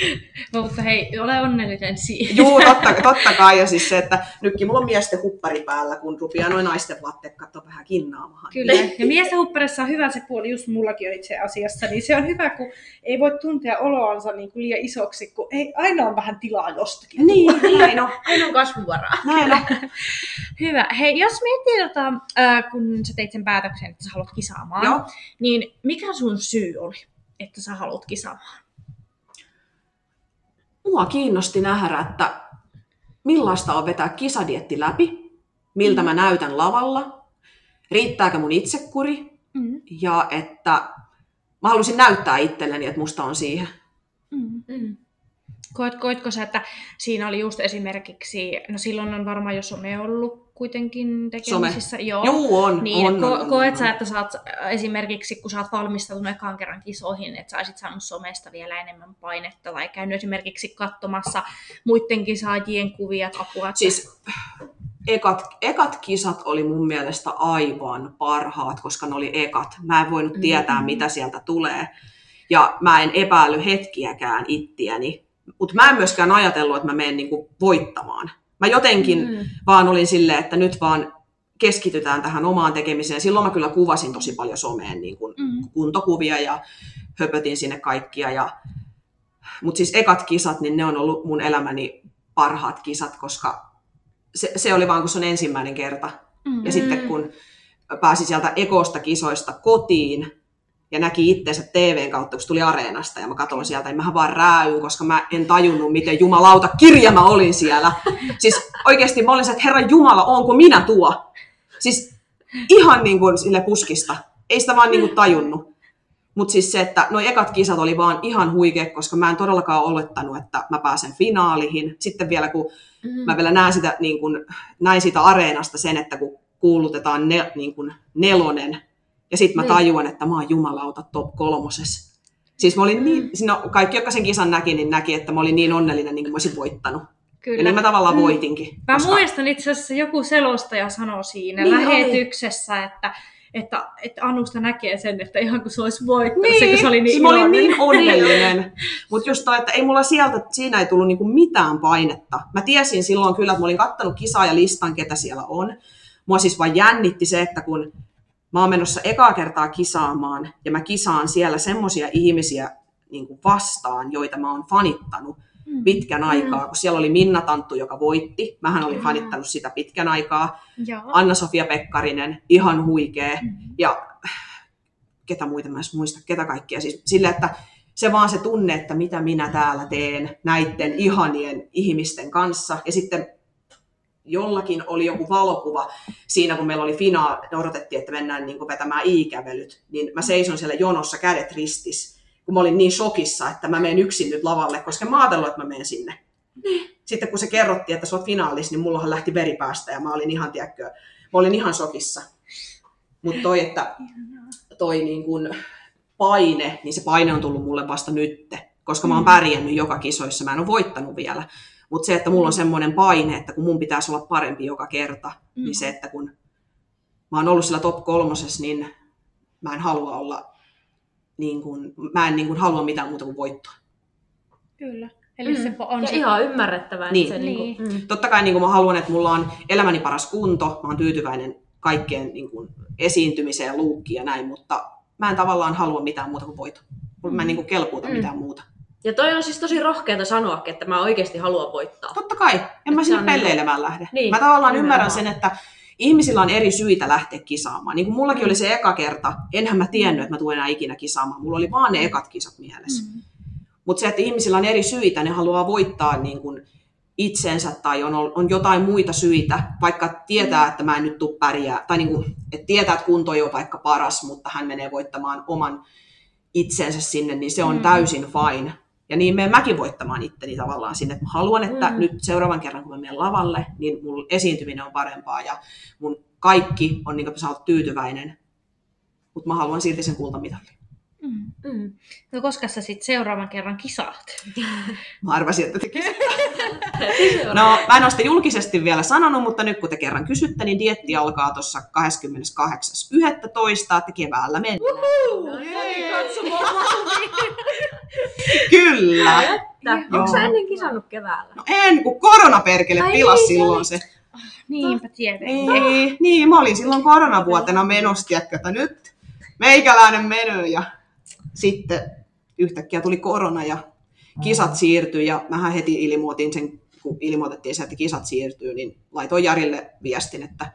Mutta hei, ole onnellinen siitä. Juu, totta, totta kai. Ja siis se, että nytkin mulla on miesten huppari päällä, kun rupeaa noin naisten vaatteet katsoa vähän kinnaamaan. Kyllä. Ja miesten hupparissa on hyvä se puoli, just mullakin on itse asiassa, niin se on hyvä, kun ei voi tuntea oloansa niin kuin liian isoksi, kun ei aina on vähän tilaa jostakin. Niin, näin on. Aina on kasvuvaraa. Näin on. Hyvä. Hei, jos miettii, tota, äh, kun sä teit sen päätöksen, että sä haluat kisaamaan, Joo. niin mikä sun syy oli, että sä haluat kisaamaan? Mua kiinnosti nähdä, että millaista on vetää kisadietti läpi, miltä mä näytän lavalla, riittääkö mun itsekuri Mm. ja että mä halusin näyttää itselleni, että musta on siihen. Mm. Mm. Koet, koetko sä, että siinä oli just esimerkiksi, no silloin on varmaan jo some ollut kuitenkin tekemisissä. Joo. Juu, on. Niin, on, ko- on, on, koet on. sä, että äh, esimerkiksi, kun sä oot valmistautunut ekaan kerran kisoihin, että sä olisit saanut somesta vielä enemmän painetta, tai käynyt esimerkiksi katsomassa muiden kisaajien kuvia, apua, että Siis ekat, ekat kisat oli mun mielestä aivan parhaat, koska ne oli ekat. Mä en voinut tietää, Mm. mitä sieltä tulee. Ja mä en epäily hetkiäkään ittiäni. Mutta mä en myöskään ajatellut, että mä menen niinku voittamaan. Mä jotenkin Mm. vaan olin silleen, että nyt vaan keskitytään tähän omaan tekemiseen. Silloin mä kyllä kuvasin tosi paljon someen niin kuin Mm. kuntokuvia ja höpötin sinne kaikkia. Ja... Mutta siis ekat kisat, niin ne on ollut mun elämäni parhaat kisat, koska se, se oli vaan kun se on ensimmäinen kerta. Mm. Ja sitten kun pääsi sieltä ekosta kisoista kotiin ja näki itsensä TVn kautta, kun se tuli areenasta ja mä katsoin sieltä, niin mähän vaan rääyin, koska mä en tajunnut, miten jumalauta kirja mä olin siellä. Siis oikeasti mä olin se, että herra Jumala, onko minä tuo? Siis ihan niin kuin sille puskista. Ei sitä vaan niin kuin tajunnut. Mutta siis se, että nuo ekat kisat oli vaan ihan huikea, koska mä en todellakaan olettanut, että mä pääsen finaaliin. Sitten vielä kun Mm. mä vielä näen sitä, niin kun, näin sitä areenasta sen, että kun kuulutetaan ne, niin kun nelonen, ja sitten mä Niin. tajuan, että mä oon jumalauta top kolmosessa. Siis mä olin niin, no, kaikki, jotka sen kisan näki, niin näki, että mä olin niin onnellinen, niin kuin mä olisin voittanut. Kyllä. Ja niin mä tavallaan Mm. voitinkin. Mä muistan itse asiassa joku selostaja sanoi siinä Niin lähetyksessä, että, että, että Anusta näkee sen, että ihan kuin se olisi voittanut, Niin, se, kun se oli niin siis mä olin niin onnellinen. Mutta just toi, että ei mulla sieltä, siinä ei tullut niinku mitään painetta. Mä tiesin silloin kyllä, että mä olin kattanut kisaa ja listan, ketä siellä on. Mua siis vaan jännitti se, että kun mä oon menossa ekaa kertaa kisaamaan ja mä kisaan siellä semmosia ihmisiä niin kuin vastaan, joita mä oon fanittanut Mm. pitkän aikaa, kun siellä oli Minna Tanttu, joka voitti. Mähän olin Mm. fanittanut sitä pitkän aikaa. Joo. Anna-Sofia Pekkarinen, ihan huikea. Mm. Ja ketä muita mä muista, ketä kaikkia. Siis sille, että se vaan se tunne, että mitä minä täällä teen näiden ihanien ihmisten kanssa. Ja sitten jollakin oli joku valokuva siinä, kun meillä oli finaali, odotettiin, että mennään niin vetämään i-kävelyt, niin mä seison siellä jonossa kädet ristis, kun mä olin niin shokissa, että mä menen yksin nyt lavalle, koska mä ajatellut, että mä menen sinne. Sitten kun se kerrottiin, että sä oot finaalissa, niin mullahan lähti veri päästä ja mä olin ihan, tiedätkö, mä olin ihan shokissa. Mutta toi, että toi niin kun paine, niin se paine on tullut mulle vasta nytte, koska mä oon Mm. pärjännyt joka kisoissa, mä en ole voittanut vielä. Mutta se, että mulla on semmoinen paine, että kun mun pitäisi olla parempi joka kerta, Mm. niin se, että kun mä oon ollut sillä top kolmosessa, niin mä en halua olla, niin kun, mä en niin kun halua mitään muuta kuin voittoa. Kyllä. Eli Mm. se on Ja se... ihan ymmärrettävää, että Niin. se Niin. niinku... Mm. Totta kai niin kun mä haluan, että mulla on elämäni paras kunto, mä oon tyytyväinen kaikkeen niin kun esiintymiseen ja luukkiin ja näin, mutta mä en tavallaan halua mitään muuta kuin voittoa. Mä en niin kun kelpuuta Mm. mitään muuta. Ja toi on siis tosi rohkeata sanoa, että mä oikeasti haluan voittaa. Totta kai, en mä se sinne niinku- pelleilemään lähde. Niin, mä tavallaan ymmärrän sen, että ihmisillä on eri syitä lähteä kisaamaan. Niin kuin mullakin oli se eka kerta, enhän mä tiennyt, että mä tulen enää ikinä kisaamaan. Mulla oli vaan ne ekat kisat mielessä. Mm. Mutta se, että ihmisillä on eri syitä, ne haluaa voittaa niin kuin itsensä tai on, on jotain muita syitä, vaikka tietää, että mä en nyt tuu pärjää, tai niin kuin, että tietää, että kunto ei ole vaikka paras, mutta hän menee voittamaan oman itsensä sinne, niin se on Mm. täysin fine. Ja niin menen mäkin voittamaan itteni tavallaan sinne. Mä haluan, että Mm. nyt seuraavan kerran, kun mä menen lavalle, niin mun esiintyminen on parempaa ja mun kaikki on niin kuin, sä oot tyytyväinen. Mutta mä haluan silti sen kultamitalin. Mm. Mm. No koska sä sitten seuraavan kerran kisaat? Mä arvasin, että te. No, mä en ole sitä julkisesti vielä sanonut, mutta nyt kun te kerran kysytte, niin dietti alkaa tuossa 28.11. että keväällä mennään. No niin. Kyllä. Onko sä ennen kisannut keväällä? No en, kun koronaperkele Ai pilasi niin, silloin se. Niinpä tietenkin. Niin, niin, mä olin silloin koronavuotena menossa, tiedätkö, että nyt meikäläinen menee ja sitten yhtäkkiä tuli korona ja kisat siirtyi ja mähän heti ilmoitin sen, kun ilmoitettiin se, että kisat siirtyy, niin laitoin Jarille viestin, että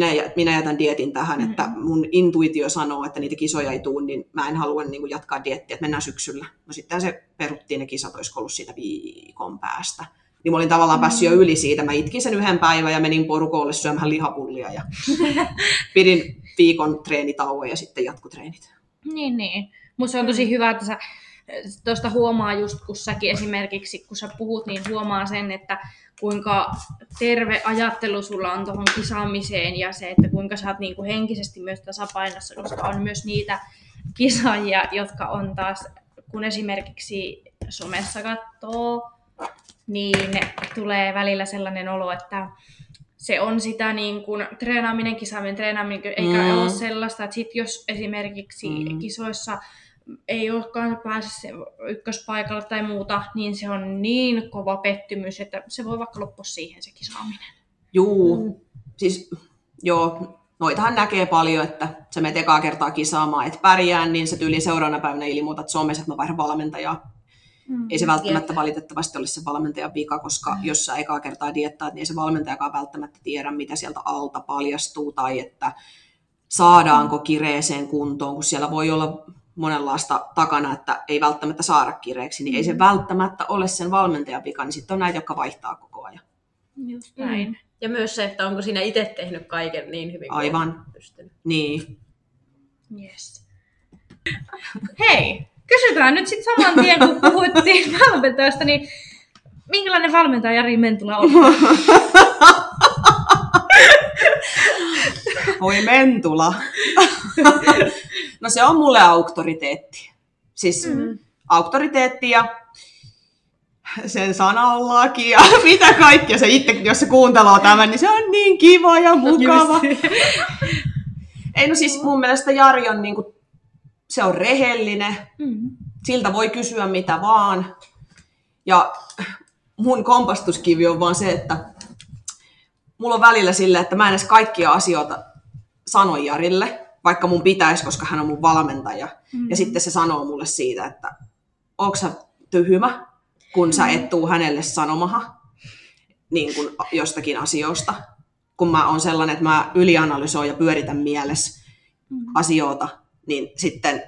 minä, minä jätän dietin tähän, Mm. että mun intuitio sanoo, että niitä kisoja ei tule, niin mä en halua niin kuin jatkaa diettiä, että mennään syksyllä. No sitten se peruttiin ne kisat, olisiko ollut siitä viikon päästä. Niin mä olin tavallaan päässyt jo yli siitä. Mä itkin sen yhden päivän ja menin porukolle syömään lihapullia ja pidin viikon treenitauon ja sitten jatkotreenit. Niin, niin. Mutta se on tosi hyvä, että sä tuosta huomaa just, kun säkin esimerkiksi, kun sä puhut, niin huomaa sen, että kuinka terve ajattelu sulla on tuohon kisaamiseen ja se, että kuinka sä oot niinku henkisesti myös tasapainossa, koska on myös niitä kisaajia, jotka on taas, kun esimerkiksi somessa katsoo, niin tulee välillä sellainen olo, että se on sitä niin kuin, treenaaminen, kisaaminen, treenaaminen, eikä Mm. ole sellaista, että sit jos esimerkiksi mm. kisoissa ei olekaan pääse se ykköspaikalle tai muuta, niin se on niin kova pettymys, että se voi vaikka loppua siihen se kisaaminen. Juu, Mm. siis joo, noitahan näkee paljon, että sä menet ekaa kertaa kisaamaan, et pärjää, niin se tyyli seuraavana päivänä ilmoitat somessa, että mä vaihdan valmentajaa. Mm. Ei se välttämättä valitettavasti ole se valmentajan vika, koska jos sä ekaa kertaa diettaat, niin ei se valmentajakaan välttämättä tiedä, mitä sieltä alta paljastuu tai että saadaanko kireeseen kuntoon, kun siellä voi olla monenlaista takana, että ei välttämättä saada kireeksi, niin ei se välttämättä ole sen valmentajan vika, niin sitten on näitä, jotka vaihtaa koko ajan. Just näin. Mm. Ja myös se, että onko siinä itse tehnyt kaiken niin hyvin kuin Aivan. pystynyt. Niin. Yes. Hei, kysytään nyt sitten saman tien, kun puhuttiin valmentajasta, niin minkälainen valmentaja Jari Mentula on? Voi mentula. No se on mulle auktoriteetti. Siis Mm. auktoriteetti ja sen sanallaki ja mitä kaikkea se itse, jos se kuuntelee tämän, niin se on niin kiva ja mukava. Ei no siis mun mielestä Jari on niinku, se on rehellinen, Mm. siltä voi kysyä mitä vaan. Ja mun kompastuskivi on vaan se, että mulla on välillä sille, että mä en edes kaikkia asioita sano Jarille, vaikka mun pitäisi, koska hän on mun valmentaja. Mm. Ja sitten se sanoo mulle siitä, että onko sä tyhmä, kun sä et tuu hänelle sanomaha niin kuin jostakin asioista. Kun mä oon sellainen, että mä ylianalysoin ja pyöritän mielessä Mm. asioita, niin sitten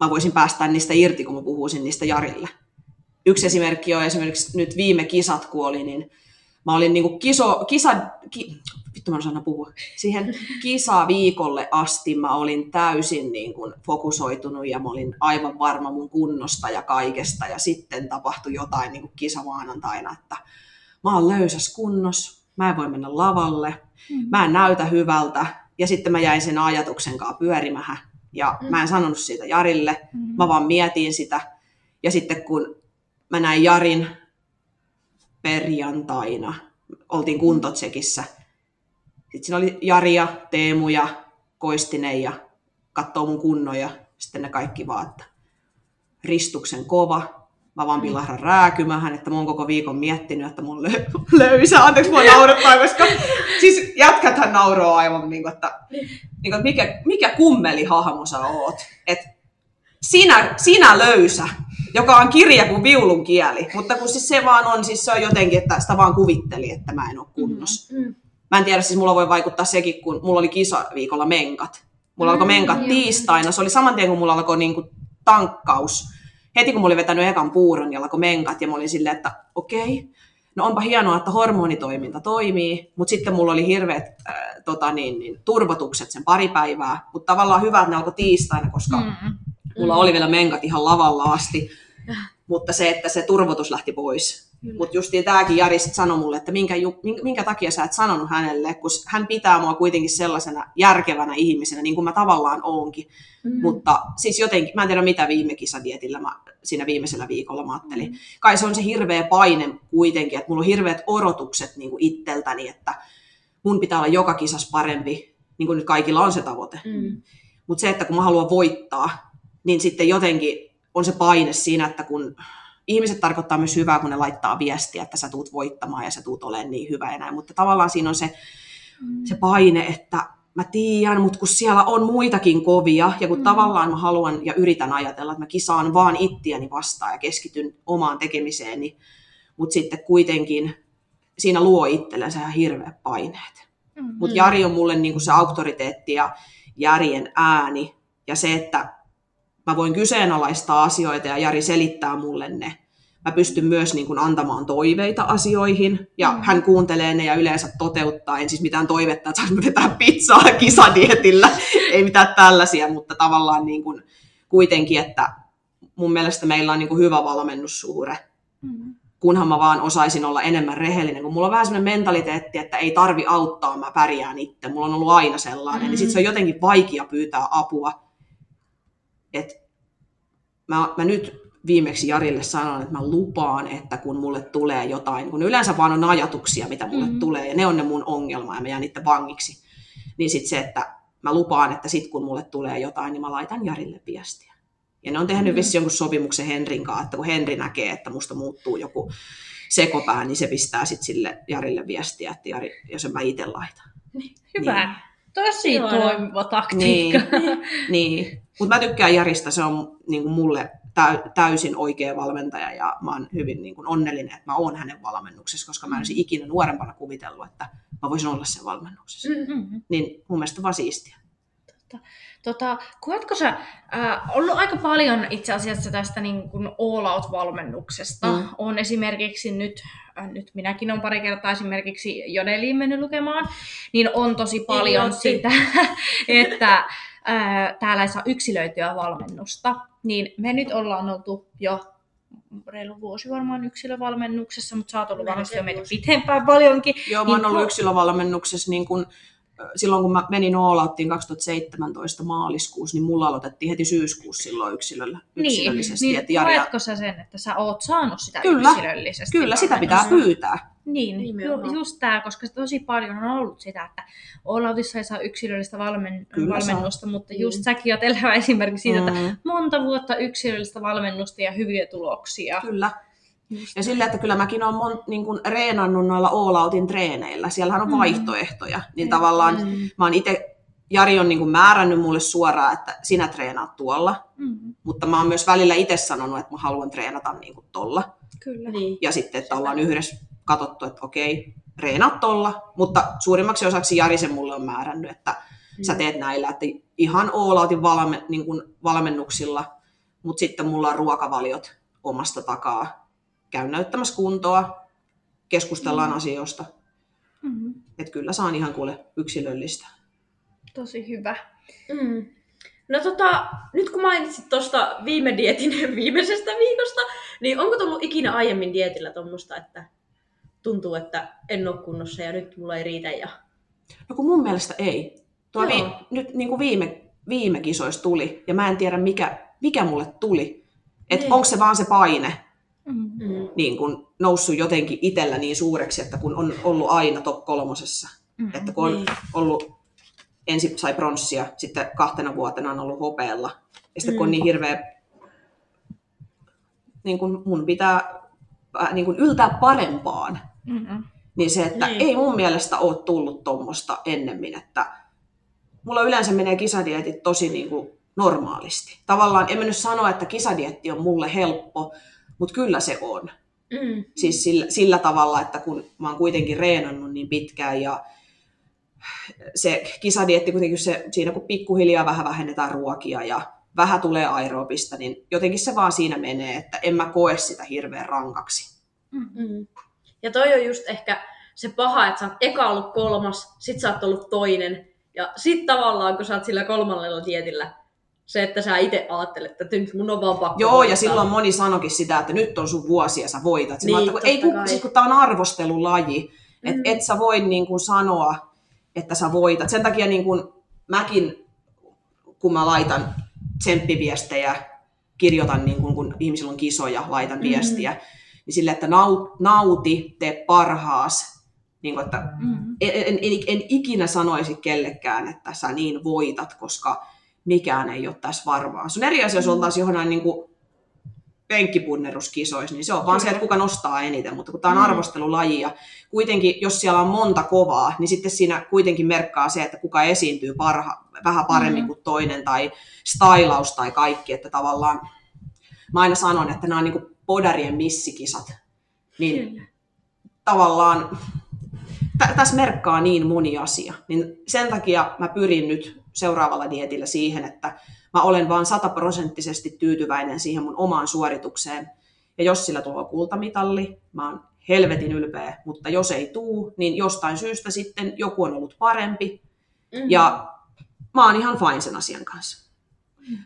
mä voisin päästä niistä irti, kun mä puhuisin niistä Jarille. Yksi esimerkki on esimerkiksi nyt viime kisat, kun oli, niin mä olin niinku kiso, kisa, ki, vittu mä en puhua, siihen kisaviikolle asti mä olin täysin niin kuin fokusoitunut ja mä olin aivan varma mun kunnosta ja kaikesta ja sitten tapahtui jotain niin kuin kisamaanantaina, että mä oon löysäs kunnos, mä en voi mennä lavalle, Mm. mä en näytä hyvältä ja sitten mä jäin sen ajatuksen kanssa pyörimähän ja Mm. mä en sanonut siitä Jarille, Mm. mä vaan mietin sitä ja sitten kun mä näin Jarin perjantaina, oltiin kuntotsekissä, sitten siinä oli Jari ja Teemu ja Koistinen ja katsoo mun kunnon ja sitten ne kaikki vaan, että ristuksen kova. Mä vaan pilahdan rääkymähän, että mä oon koko viikon miettinyt, että mun lö- löysä. Anteeksi, mua naurattaa, koska siis jätkäthän nauroo aivan, niin kuin, että, niin kuin, että mikä, mikä kummeli hahmo sä oot. Et sinä, sinä löysä, joka on kirja kuin viulun kieli. Mutta kun siis se vaan on, siis se on jotenkin, että sitä vaan kuvitteli, että mä en ole kunnossa. Mm. Mä en tiedä, siis mulla voi vaikuttaa sekin, kun mulla oli kisaviikolla menkat. Mulla alkoi Mm, menkat joo. tiistaina. Se oli saman tien, kun mulla alkoi niinku tankkaus. Heti kun mä olin vetänyt ekan puuron, niin alkoi menkat. Ja mä olin silleen, että okei, no onpa hienoa, että hormonitoiminta toimii. Mutta sitten mulla oli hirveät äh, tota niin, niin, turvotukset sen pari päivää. Mutta tavallaan hyvä, että ne alkoi tiistaina, koska Mm. Mulla oli vielä menkat ihan lavalla asti. mutta se, että se turvotus lähti pois. Kyllä. Mutta justiin tämäkin Jari sit sanoi mulle, että minkä, minkä takia sä et sanonut hänelle, kun hän pitää mua kuitenkin sellaisena järkevänä ihmisenä, niin kuin mä tavallaan oonkin. Mm. Mutta siis jotenkin, mä en tiedä mitä viime kisadietillä mä, siinä viimeisellä viikolla mä ajattelin. Mm. Kai se on se hirveä paine kuitenkin, että mulla on hirveät odotukset niin kuin itseltäni, että mun pitää olla joka kisas parempi, niin kuin nyt kaikilla on se tavoite. Mm. Mutta se, että kun mä haluan voittaa, niin sitten jotenkin on se paine siinä, että kun ihmiset tarkoittaa myös hyvää, kun ne laittaa viestiä, että sä tuut voittamaan ja sä tuut olemaan niin hyvä ja näin. Mutta tavallaan siinä on se, se paine, että mä tiedän, mutta kun siellä on muitakin kovia, ja kun mm. tavallaan mä haluan ja yritän ajatella, että mä kisaan vaan ittiäni vastaan ja keskityn omaan tekemiseeni, mutta sitten kuitenkin siinä luo itsellensä ihan hirveät paineet. Mm. Mutta Jari on mulle niinku se auktoriteetti ja järjen ääni, ja se, että mä voin kyseenalaistaa asioita ja Jari selittää mulle ne. Mä pystyn myös niin kuin antamaan toiveita asioihin ja Mm. hän kuuntelee ne ja yleensä toteuttaa. En siis mitään toivetta, että saanko vetää pizzaa kisadietillä, ei mitään tällaisia, mutta tavallaan niin kuin kuitenkin, että mun mielestä meillä on niin kuin hyvä valmennussuhde, Mm. kunhan mä vaan osaisin olla enemmän rehellinen, kun mulla on vähän sellainen mentaliteetti, että ei tarvi auttaa, mä pärjään itse. Mulla on ollut aina sellainen, mm. niin sit se on jotenkin vaikea pyytää apua. Et mä, mä nyt viimeksi Jarille sanon, että mä lupaan, että kun mulle tulee jotain, kun yleensä vaan on ajatuksia, mitä mulle Mhm. mm. tulee, ja ne on ne mun ongelma, ja mä jään niiden vangiksi, niin sit se, että mä lupaan, että sit kun mulle tulee jotain, niin mä laitan Jarille viestiä. Ja ne on tehnyt Mm. mm. vissiin jonkun sopimuksen Henrin kanssa, että kun Henri näkee, että musta muuttuu joku sekopää, niin se pistää sitten sille Jarille viestiä, että Jari, jos en mä itse laita. Hyvä. Tosi Joo. toimiva taktiikka. Niin, niin. Mutta mä tykkään Jarista, se on niin kuin mulle täy- täysin oikea valmentaja ja mä oon hyvin niin kuin onnellinen, että mä oon hänen valmennuksessa, koska mä en olisi ikinä nuorempana kuvitellut, että mä voisin olla sen valmennuksessa. Mm. Mm. Niin mun mielestä vaan siistiä. Tota, koetko sä äh, ollut aika paljon itse asiassa tästä niin kuin all out-valmennuksesta? Mm. Mm. On esimerkiksi nyt, äh, nyt minäkin olen pari kertaa esimerkiksi Jodeliin mennyt lukemaan, niin on tosi paljon Ilotti. sitä, että äh, täällä ei saa yksilöityä valmennusta. Niin me nyt ollaan oltu jo reilu vuosi varmaan yksilövalmennuksessa, mutta sä oot ollut varmasti jo meitä pitempään paljonkin. Joo, mä oon Niin ollut yksilövalmennuksessa niin kun, silloin kun mä menin Oulauttiin 2017 maaliskuussa, niin mulla aloitettiin heti syyskuussa silloin yksilöllä, yksilöllisesti. niin, että Jari, koetko sä sen, että sä oot saanut sitä Kyllä, yksilöllisesti kyllä, sitä pitää pyytää. Niin, Nimenomaan. ju, just tämä, koska tosi paljon on ollut sitä, että Olautissa ei saa yksilöllistä valmen, Kyllä valmennusta, mutta just Mm. säkin oot elävä esimerkki siitä, että Mm. monta vuotta yksilöllistä valmennusta ja hyviä tuloksia. Kyllä. Just Ja sillä, että kyllä mäkin olen mon, niin kuin reenannut noilla all-outin treeneillä. Siellähän on Mm. vaihtoehtoja. Niin Mm. tavallaan Mm. mä oon itse, Jari on niin kuin määrännyt mulle suoraan, että sinä treenaat tuolla. Mm, Mutta mä oon myös välillä itse sanonut, että mä haluan treenata niin kuin tolla. kyllä. Niin. Ja sitten, että ollaan yhdessä katsottu, että okei, treenaat tolla. Mutta suurimmaksi osaksi Jari sen mulle on määrännyt, että sä Mm. teet näillä. Että ihan all-outin valme, niin kuin valmennuksilla, mutta sitten mulla on ruokavaliot omasta takaa. Käyn näyttämässä kuntoa, keskustellaan Mm. asioista. Mm, Että kyllä saan ihan kuule yksilöllistä. tosi hyvä. Mm. No tota, nyt kun mainitsit tuosta viime dietin viimeisestä viikosta, niin onko tullut ikinä aiemmin dietillä tuommoista, että tuntuu, että en ole kunnossa ja nyt mulla ei riitä ja... No kun mun mielestä ei. Tuo Joo. vi, nyt niin kuin viime, viime kisoissa tuli, ja mä en tiedä mikä, mikä mulle tuli. Että Niin. onko se vaan se paine Mm. Mm. niin kun noussut jotenkin itsellä niin suureksi, että kun on ollut aina top kolmosessa. Mm. Että kun on Niin. ollut, ensin sai pronssia, sitten kahtena vuotena on ollut hopeella. Ja sitten kun on Mm. niin hirveä, niin kun mun pitää äh, niin kun yltää parempaan, Mm. niin se, että Niin. ei mun mielestä ole tullut tuommoista ennemmin, että mulla yleensä menee kisadietit tosi niin kuin normaalisti. Tavallaan en mä nyt sano, että kisadietti on mulle helppo, mutta kyllä se on. Mm. Siis sillä, sillä tavalla, että kun mä oon kuitenkin reenannut niin pitkään ja se kisadietti kuitenkin se, siinä kun pikkuhiljaa vähän vähennetään ruokia ja vähän tulee aerobista, niin jotenkin se vaan siinä menee, että en mä koe sitä hirveän rankaksi. Mm. Ja toi on just ehkä se paha, että sä oot eka ollut kolmas, sit sä oot ollut toinen. Ja sit tavallaan, kun sä oot sillä kolmannella dietillä, Se, että sä itse ajattelet, että nyt mun on vaan pakko Joo, voittaa. ja silloin moni sanokin sitä, että nyt on sun vuosi ja sä voitat. Niin, Niin, kun, ei, kun, siis kun tää on arvostelulaji, Mm. että et sä voi niin kuin sanoa, että sä voitat. Sen takia niin kuin mäkin, kun mä laitan tsemppiviestejä, kirjoitan, niin kuin, kun ihmisillä on kisoja, laitan Mm. viestiä, niin sille, että nau, nauti, tee parhaas. Niin kuin, että Mm. en, en, en, en ikinä sanoisi kellekään, että sä niin voitat, koska mikään ei ole tässä varmaa. Se on eri asia, jos Mm. oltaisiin johonkin niin kuin penkkipunneruskisoissa, niin se on vaan se, että kuka nostaa eniten, mutta kun tämä on Mm. arvostelulaji ja kuitenkin, jos siellä on monta kovaa, niin sitten siinä kuitenkin merkkaa se, että kuka esiintyy parha, vähän paremmin Mm. kuin toinen tai stylaus tai kaikki, että tavallaan mä aina sanon, että nämä on niin podarien missikisat, niin Kyllä. tavallaan tä- tässä merkkaa niin moni asia. Niin sen takia mä pyrin nyt seuraavalla dietillä siihen, että mä olen vaan sataprosenttisesti tyytyväinen siihen mun omaan suoritukseen. Ja jos sillä tulee kultamitalli, mä oon helvetin ylpeä, mutta jos ei tuu, niin jostain syystä sitten joku on ollut parempi. Mhm. Ja mä oon ihan fine sen asian kanssa.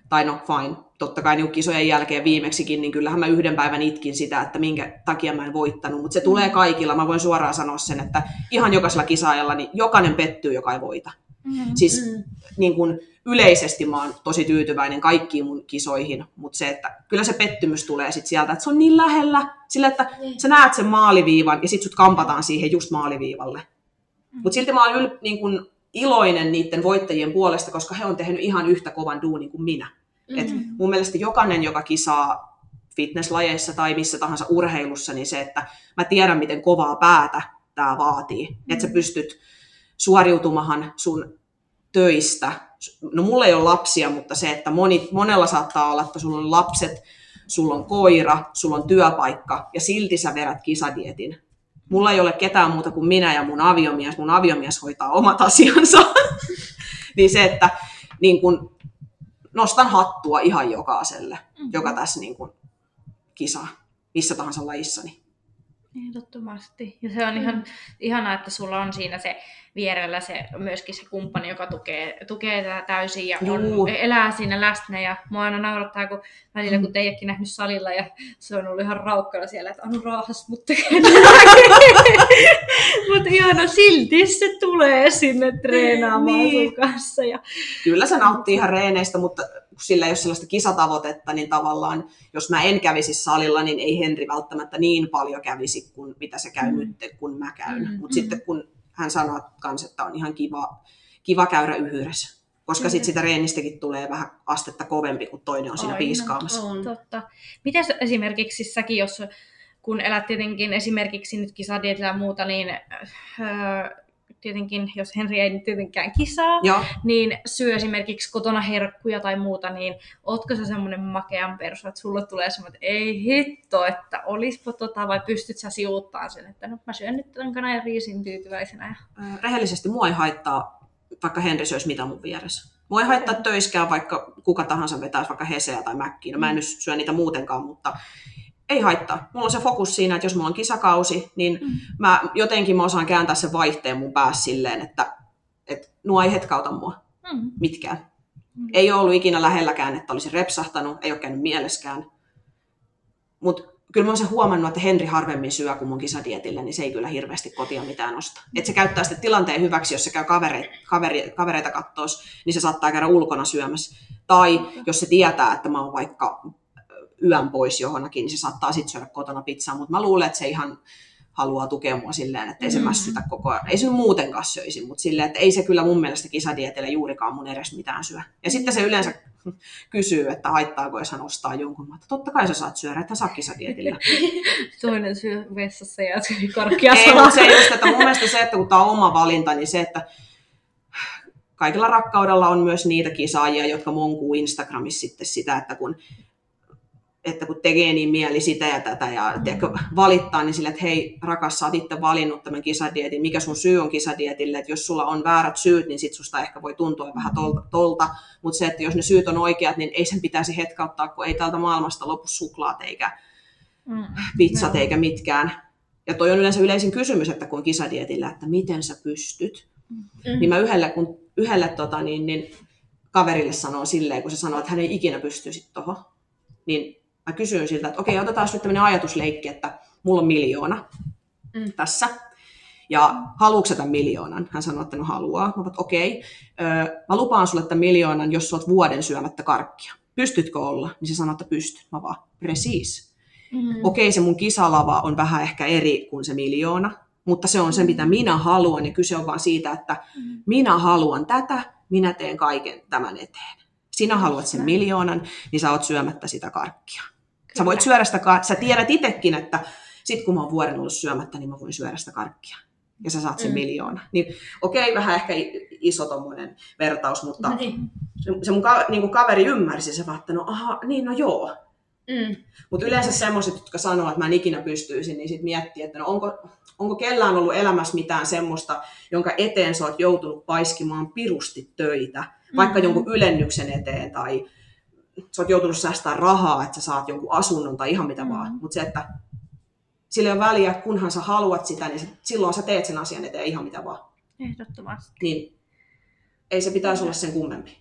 Tai no fine, totta kai niin kisojen jälkeen viimeksikin, niin kyllähän mä yhden päivän itkin sitä, että minkä takia mä en voittanut. Mutta se tulee kaikilla, mä voin suoraan sanoa sen, että ihan jokaisella kisaajalla, niin jokainen pettyy, joka ei voita. Mm. Siis Mm. niin kun yleisesti mä oon tosi tyytyväinen kaikkiin mun kisoihin, mutta se, että kyllä se pettymys tulee sit sieltä, että se on niin lähellä, sillä että Niin. sä näet sen maaliviivan ja sit sut kampataan siihen just maaliviivalle. Mutta silti mä oon yl, niin kun iloinen niiden voittajien puolesta, koska he on tehnyt ihan yhtä kovan duunin kuin minä. Et Mhm. mun mielestä jokainen, joka kisaa fitnesslajeissa tai missä tahansa urheilussa, niin se, että mä tiedän, miten kovaa päätä tämä vaatii. Että sä pystyt suoriutumahan sun töistä. No mulla ei ole lapsia, mutta se, että moni, monella saattaa olla, että sulla on lapset, sulla on koira, sulla on työpaikka ja silti sä vedät kisadietin. Mulla ei ole ketään muuta kuin minä ja mun aviomies. Mun aviomies hoitaa omat asiansa. niin se, että niin kun, nostan hattua ihan jokaiselle, Mm. joka tässä niin kun, kisaa, missä tahansa lajissani. Ehdottomasti. Ja se on ihan ihanaa, että sulla on siinä se vierellä se, myöskin se kumppani, joka tukee, tukee tätä täysin ja Juu. on, elää siinä läsnä. Ja mua aina naurattaa, kun välillä kun teidätkin nähnyt salilla ja se on ollut ihan raukkana siellä, että Anu raahas mut Mutta ihana, silti se tulee sinne treenaamaan Niin. sun kanssa. Ja, Kyllä se nauttii ihan reeneistä, mutta kun sillä ei ole sellaista kisatavoitetta, niin tavallaan jos mä en kävisi salilla, niin ei Henri välttämättä niin paljon kävisi kuin mitä se käy Mm. nyt, kun mä käyn. Mm, Mutta mm. sitten kun hän sanoo kans, että on ihan kiva, kiva käydä yhdessä, koska sitten sitä reenistäkin tulee vähän astetta kovempi, kun toinen on siinä Aina. piiskaamassa. On. Totta. Miten esimerkiksi säkin, jos kun elät tietenkin esimerkiksi nyt kisadietillä ja muuta, niin öö, tietenkin, jos Henri ei nyt tietenkään kisaa, Joo, niin syö esimerkiksi kotona herkkuja tai muuta, niin ootko sä semmoinen makean persu, että sulle tulee semmoinen, että ei hitto, että olispa tota, vai pystyt sä sivuuttaa sen, että no mä syön nyt tämän kanan ja riisin tyytyväisenä. Rehellisesti mua ei haittaa, vaikka Henri söisi mitä mun vieressä. Mua ei haittaa töiskään, vaikka kuka tahansa vetäisi vaikka Heseä tai Mäkkiä. No mä en nyt syö niitä muutenkaan, mutta ei haittaa. Mulla on se fokus siinä, että jos mulla on kisakausi, niin Mm. mä jotenkin mä osaan kääntää sen vaihteen mun päässä silleen, että, että nuo ei hetkauta mua Mm. mitkään. Mm. Ei ole ollut ikinä lähelläkään, että olisi repsahtanut, ei ole käynyt mieleskään. Mutta kyllä mä oon sen huomannut, että Henri harvemmin syö kuin mun kisadietille, niin se ei kyllä hirveästi kotia mitään osta. Et se käyttää sitten tilanteen hyväksi, jos se käy kavereita, kaveri, kavereita kattoos, niin se saattaa käydä ulkona syömässä. Tai jos se tietää, että mä oon vaikka yön pois johonkin, niin se saattaa sitten syödä kotona pizzaa, mutta mä luulen, että se ihan haluaa tukea mua silleen, että ei se Mm. mässytä koko ajan. Ei se muutenkaan söisi, mutta silleen, että ei se kyllä mun mielestä kisadietille juurikaan mun edes mitään syö. Ja sitten se yleensä kysyy, että haittaako, jos hän ostaa jonkun. Mä, että totta kai sä saat syödä, että saa kisadietillä. Toinen syö vessassa ja syö karkkia ei, mutta se just, että mun mielestä se, että kun tämä on oma valinta, niin se, että kaikilla rakkaudella on myös niitä kisaajia, jotka monkuu Instagramissa sitten sitä, että kun että kun tekee niin mieli sitä ja tätä ja Mm. tiedätkö, valittaa, niin sille, että hei rakas, sä oot itse valinnut tämän kisadietin, mikä sun syy on kisadietille, että jos sulla on väärät syyt, niin sit susta ehkä voi tuntua vähän tolta, tolta. mutta se, että jos ne syyt on oikeat, niin ei sen pitäisi hetkauttaa, kun ei tältä maailmasta lopu suklaat eikä Mm. pizzat eikä mitkään. Ja toi on yleensä yleisin kysymys, että kun on kisadietillä, että miten sä pystyt. Mm. Niin mä yhdelle, kun, yhdelle tota, niin, niin kaverille sanoo silleen, kun se sanoo, että hän ei ikinä pystyisi tuohon, niin mä kysyin siltä, että okei, otetaan nyt tämmöinen ajatusleikki, että mulla on miljoona Mm. tässä. Ja haluatko tämän miljoonan? Hän sanoi, että no haluaa. Mä oon, okei, öö, mä lupaan sulle tämän miljoonan, jos sä oot vuoden syömättä karkkia. Pystytkö olla? Niin se sanoi, että pystyn. Mä vaan, precis. Mm. Okei, se mun kisalava on vähän ehkä eri kuin se miljoona, mutta se on se, mitä minä haluan, ja kyse on vaan siitä, että Mm. minä haluan tätä, minä teen kaiken tämän eteen. Sinä haluat sen miljoonan, niin sä oot syömättä sitä karkkia. Sä voit syödä sitä, sä tiedät itsekin, että sit kun mä oon vuoden ollut syömättä, niin mä voin syödä sitä karkkia. Ja sä saat sen Mm. miljoona. Niin okei, vähän ehkä iso tommonen vertaus, mutta Niin. se, mun ka- niin kaveri ymmärsi se, vaan, että no aha, niin no joo. Mm. Mutta yleensä semmoiset, jotka sanoo, että mä en ikinä pystyisin, niin sitten miettii, että no onko, onko kellään ollut elämässä mitään semmoista, jonka eteen sä oot joutunut paiskimaan pirusti töitä, vaikka Mhm. jonkun ylennyksen eteen tai sä oot joutunut säästämään rahaa, että sä saat jonkun asunnon tai ihan mitä Mhm. vaan. Mutta se, että sillä ei ole väliä, kunhan sä haluat sitä, niin silloin sä teet sen asian eteen ihan mitä vaan. Ehdottomasti. Niin ei se pitäisi olla sen kummempi.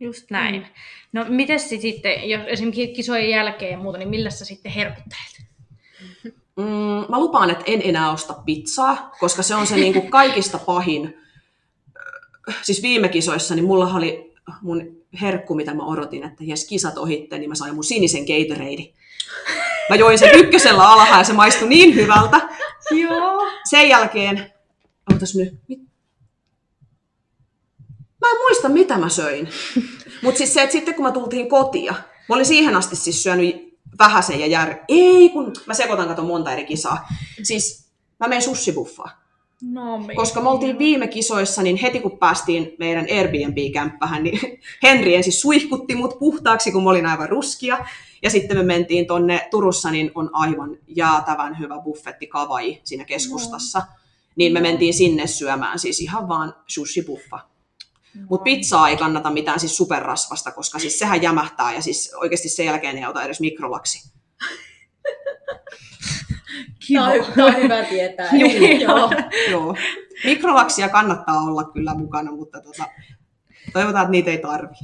Just näin. No miten sitten, jos esimerkiksi kisojen jälkeen ja muuta, niin millä sä sitten herkuttelet? Mm, mä lupaan, että en enää osta pizzaa, koska se on se niin kuin kaikista pahin. Siis viime kisoissa, niin mulla oli mun herkku, mitä mä odotin, että jes kisat ohitte, niin mä sain mun sinisen Gatorade. Mä join sen ykkösellä alhaa ja se maistui niin hyvältä. Joo. Sen jälkeen, ootas nyt, mit... mä en muista mitä mä söin. Mutta siis se, että sitten kun mä tultiin kotia, mä olin siihen asti siis syönyt vähäsen ja jär... Ei, kun mä sekoitan kato monta eri kisaa. Siis mä menen sussibuffaan. No niin. Koska me oltiin viime kisoissa, niin heti kun päästiin meidän Airbnb-kämppähän, niin Henri ensin suihkutti mut puhtaaksi, kun mä olin aivan ruskia. Ja sitten me mentiin tonne Turussa, niin on aivan jäätävän hyvä buffetti Kavai siinä keskustassa. Niin me mentiin sinne syömään, siis ihan vaan sushi-buffa. Mutta pizzaa ei kannata mitään siis superrasvasta, koska siis sehän jämähtää ja siis oikeasti sen jälkeen ei auta edes mikrolaksi. Tää on, tää on hyvä tietää. Joo. Joo. Mikrolaksia kannattaa olla kyllä mukana, mutta tota, toivotaan, että niitä ei tarvi.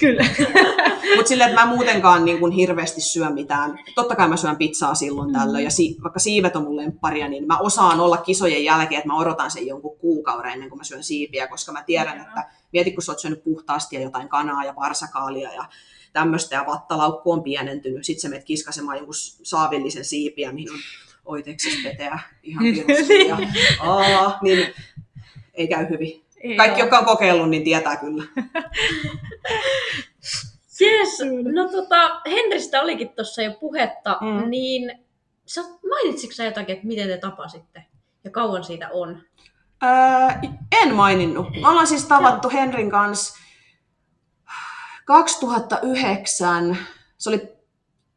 Kyllä. Mutta silleen, että mä muutenkaan niin kuin hirveästi syö mitään. Totta kai mä syön pizzaa silloin tällöin, ja si- vaikka siivet on mun lempparia, niin mä osaan olla kisojen jälkeen, että mä odotan sen jonkun kuukauden ennen kuin mä syön siipiä, koska mä tiedän, että mieti kun sä oot syönyt puhtaasti ja jotain kanaa ja varsakaalia ja tämmöistä, ja vattalaukku on pienentynyt, sit sä menet kiskasemaan jonkun saavillisen siipiä, mihin on oiteksis peteä ihan virusti, ja aa, niin ei käy hyvin. Kaikki, jotka on kokeillut, niin tietää kyllä. Yes. No tota, Henristä olikin tuossa jo puhetta, Mm. mm. niin sä, mainitsitko sä jotakin, että miten te tapasitte? Ja kauan siitä on? Öö, en maininnut. Me ollaan siis tavattu Henrin kanssa 2009. Se oli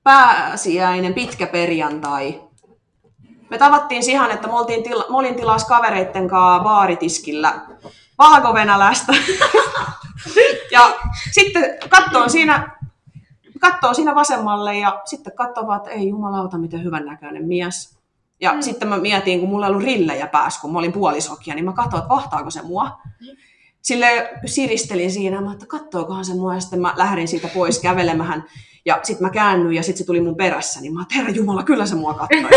pääsiäinen, pitkä perjantai. Me tavattiin siihen, että me, oltiin tila, me olin tilas kavereitten kanssa baaritiskillä valkovenäläistä. ja sitten katsoin siinä, katsoin siinä vasemmalle ja sitten katsoin vaan, että ei jumalauta, miten hyvän näköinen mies. Ja mm. sitten mä mietin, kun mulla ei ollut rillejä päässä, kun mä olin puolisokia, niin mä katsoin, että vahtaako se mua. Sille siristelin siinä, mä että kattookohan se mua, ja sitten mä lähdin siitä pois kävelemään. Ja sitten mä käännyin, ja sitten se tuli mun perässä, niin mä että herra Jumala, kyllä se mua kattoi.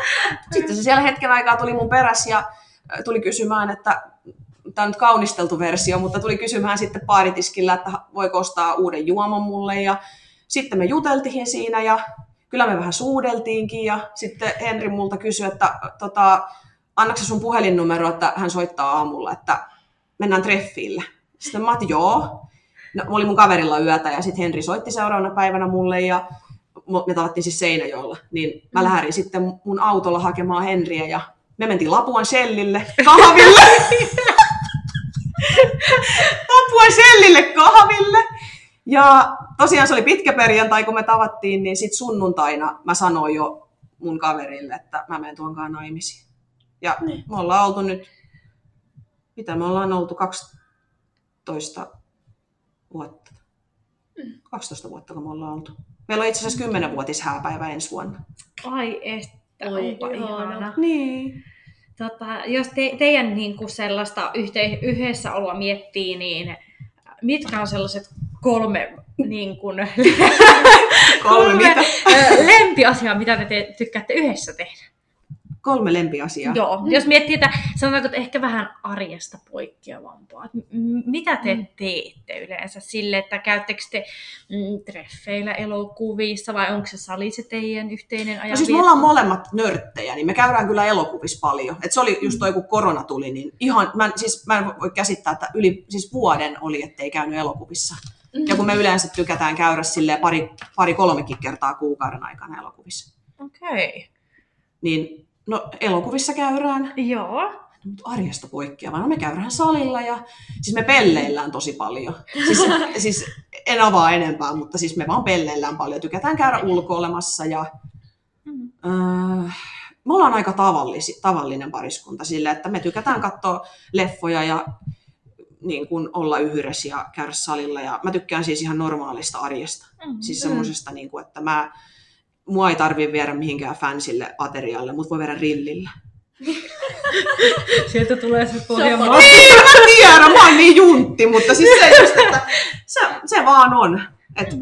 sitten se siellä hetken aikaa tuli mun perässä, ja äh, tuli kysymään, että tämä on nyt kaunisteltu versio, mutta tuli kysymään sitten paaritiskillä, että voiko ostaa uuden juomon mulle, ja sitten me juteltiin siinä, ja kyllä me vähän suudeltiinkin ja sitten Henri multa kysyi, että tota, annaksa sun puhelinnumero, että hän soittaa aamulla, että mennään treffille. Sitten mä otin, joo. No, mä olin mun kaverilla yötä ja sitten Henri soitti seuraavana päivänä mulle ja me tavattiin siis Seinäjoella. Niin mä lähdin sitten mun autolla hakemaan Henriä ja me mentiin Lapuan Shellille kahville. Lapuan Shellille kahville. Ja tosiaan se oli pitkä perjantai, kun me tavattiin, niin sitten sunnuntaina mä sanoin jo mun kaverille, että mä menen tuonkaan naimisiin. Ja Niin. me ollaan oltu nyt, mitä me ollaan oltu 12 vuotta. 12 vuotta, kun me ollaan oltu. Meillä on itse asiassa 10-vuotis hääpäivä ensi vuonna. Ai että, Oi, onpa ihana. ihana. Niin. Tota, jos te, teidän niin kuin sellaista yhte, yhdessä oloa miettii, niin mitkä on sellaiset kolme niin kun, Kolme mitä? ö, lempiasiaa, mitä te, te tykkäätte yhdessä tehdä. Kolme lempiasiaa. Joo, jos miettii, että sanotaanko, että ehkä vähän arjesta poikkeavampaa. m- mitä te Mm. teette yleensä sille, että käyttekö te mm, treffeillä elokuvissa vai onko se sali se teidän yhteinen No ajan siis me ollaan molemmat nörttejä, niin me käydään kyllä elokuvissa paljon. Et se oli just toi, kun korona tuli, niin ihan, mä, en- siis mä en voi käsittää, että yli siis vuoden oli, ettei käynyt elokuvissa. Ja kun me yleensä tykätään käydä silleen pari, pari kolmekin kertaa kuukauden aikana elokuvissa. Okei. Okay. Niin no elokuvissa käydään, Joo. mutta arjesta poikkeavaa. No me käydään salilla ja siis me pelleillään tosi paljon. Siis, siis en avaa enempää, mutta siis me vaan pelleillään paljon. Tykätään käydä ulkoilemassa ja Mm. öö, me ollaan aika tavallisi, tavallinen pariskunta sille, että me tykätään katsoa leffoja ja niin kuin olla yhdessä ja käydä salilla. Ja mä tykkään siis ihan normaalista arjesta. Mm. Siis semmoisesta, niin kuin, että mä, mua ei tarvitse viedä mihinkään fansille aterialle, mutta voi viedä rillille. Sieltä tulee se pohjanmaa. Niin, mä tiedän, mä oon niin juntti, mutta siis se just, että se, se vaan on. Et,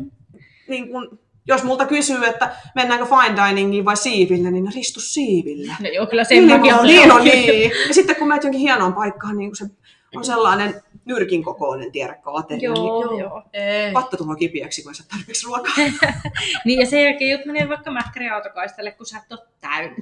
niin kun, jos multa kysyy, että mennäänkö fine diningiin vai siiville, niin ristu siiville. No joo, kyllä sen Niin, takia on, niin, on. niin. Ja sitten kun menet jonkin hienoon paikkaan, niin se on sellainen nyrkin kokoinen, tiedätkö, ateria, niin Joo, joo. Ei. tulee kipiäksi, kun saa tarpeeksi ruokaa. Niin ja sen jälkeen jut menee vaikka mäkkäriautokaistalle, kun sä et ole täynnä.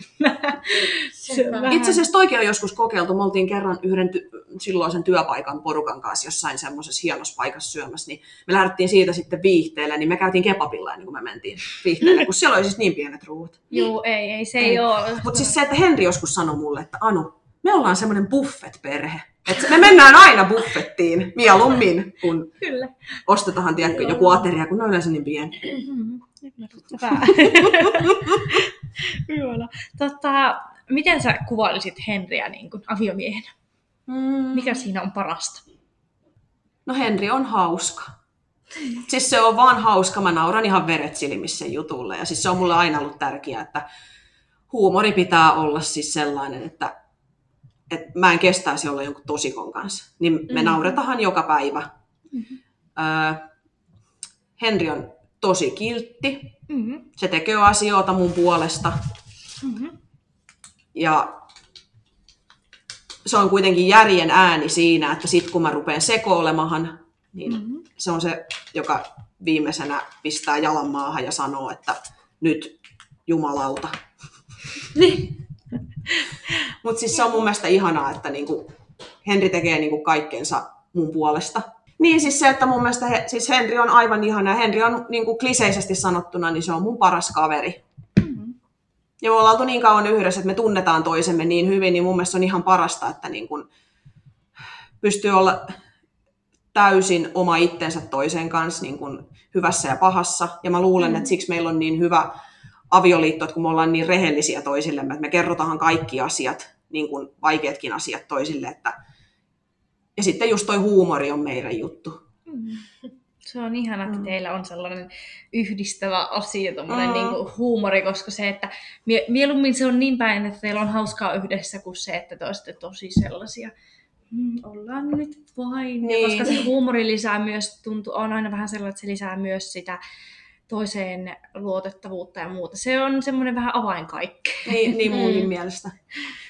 Itse asiassa toikin on joskus kokeiltu. Me oltiin kerran yhden ty- silloisen työpaikan porukan kanssa jossain semmoisessa hienossa paikassa syömässä, niin me lähdettiin siitä sitten viihteelle, niin me käytiin kebabilla ennen kuin me mentiin viihteelle, kun siellä oli siis niin pienet ruuat. Joo, ei, ei, se Ei. ei ole. Mutta siis se, että Henri joskus sanoi mulle, että Anu, me ollaan semmoinen buffet-perhe. Että me mennään aina buffettiin mieluummin, kun Kyllä. ostetaan tiedätkö, joku ateria, kun ne on yleensä niin pieni. Mm. Tota, miten sä kuvailisit Henriä niin kuin aviomiehenä? Mikä siinä on parasta? No Henri on hauska. Siis se on vaan hauska. Mä nauran ihan veret silmissä jutulle. Ja siis se on mulle aina ollut tärkeää, että huumori pitää olla siis sellainen, että, että mä en kestäisi olla jonkun tosikon kanssa. Niin me Mhm. mm. nauretahan joka päivä. Mhm. Öö, Henri on tosi kiltti. Mm-hmm. Se tekee asioita mun puolesta. Mm-hmm. Ja se on kuitenkin järjen ääni siinä, että sit kun mä rupean sekoilemahan, niin Mm-hmm. se on se, joka viimeisenä pistää jalan maahan ja sanoo, että nyt jumalauta. Niin. Mutta siis se on mun mielestä ihanaa, että niinku Henri tekee niinku kaikkensa mun puolesta. Niin siis se, että mun mielestä he, siis Henri on aivan ihana ja Henri on niinku kliseisesti sanottuna, niin se on mun paras kaveri. Mm-hmm. Ja me ollaan oltu niin kauan yhdessä, että me tunnetaan toisemme niin hyvin, niin mun mielestä on ihan parasta, että niin kun pystyy olla täysin oma itsensä toisen kanssa niin kun hyvässä ja pahassa. Ja mä luulen, Mm. että siksi meillä on niin hyvä avioliitto, että kun me ollaan niin rehellisiä toisillemme, että me kerrotaan kaikki asiat, niin kuin vaikeatkin asiat toisille. Että... Ja sitten just toi huumori on meidän juttu. Mm. Se on ihana, että Mm. teillä on sellainen yhdistävä asia, tommonen Mm. niinku huumori, koska se, että mie- mieluummin se on niin päin, että teillä on hauskaa yhdessä, kuin se, että te olisitte tosi sellaisia, mm, ollaan nyt vain. Ja Niin. koska se huumori lisää myös, tuntuu, on aina vähän sellainen, että se lisää myös sitä toiseen luotettavuutta ja muuta. Se on semmoinen vähän avainkaikki. Niin, niin munkin Mm. mielestä.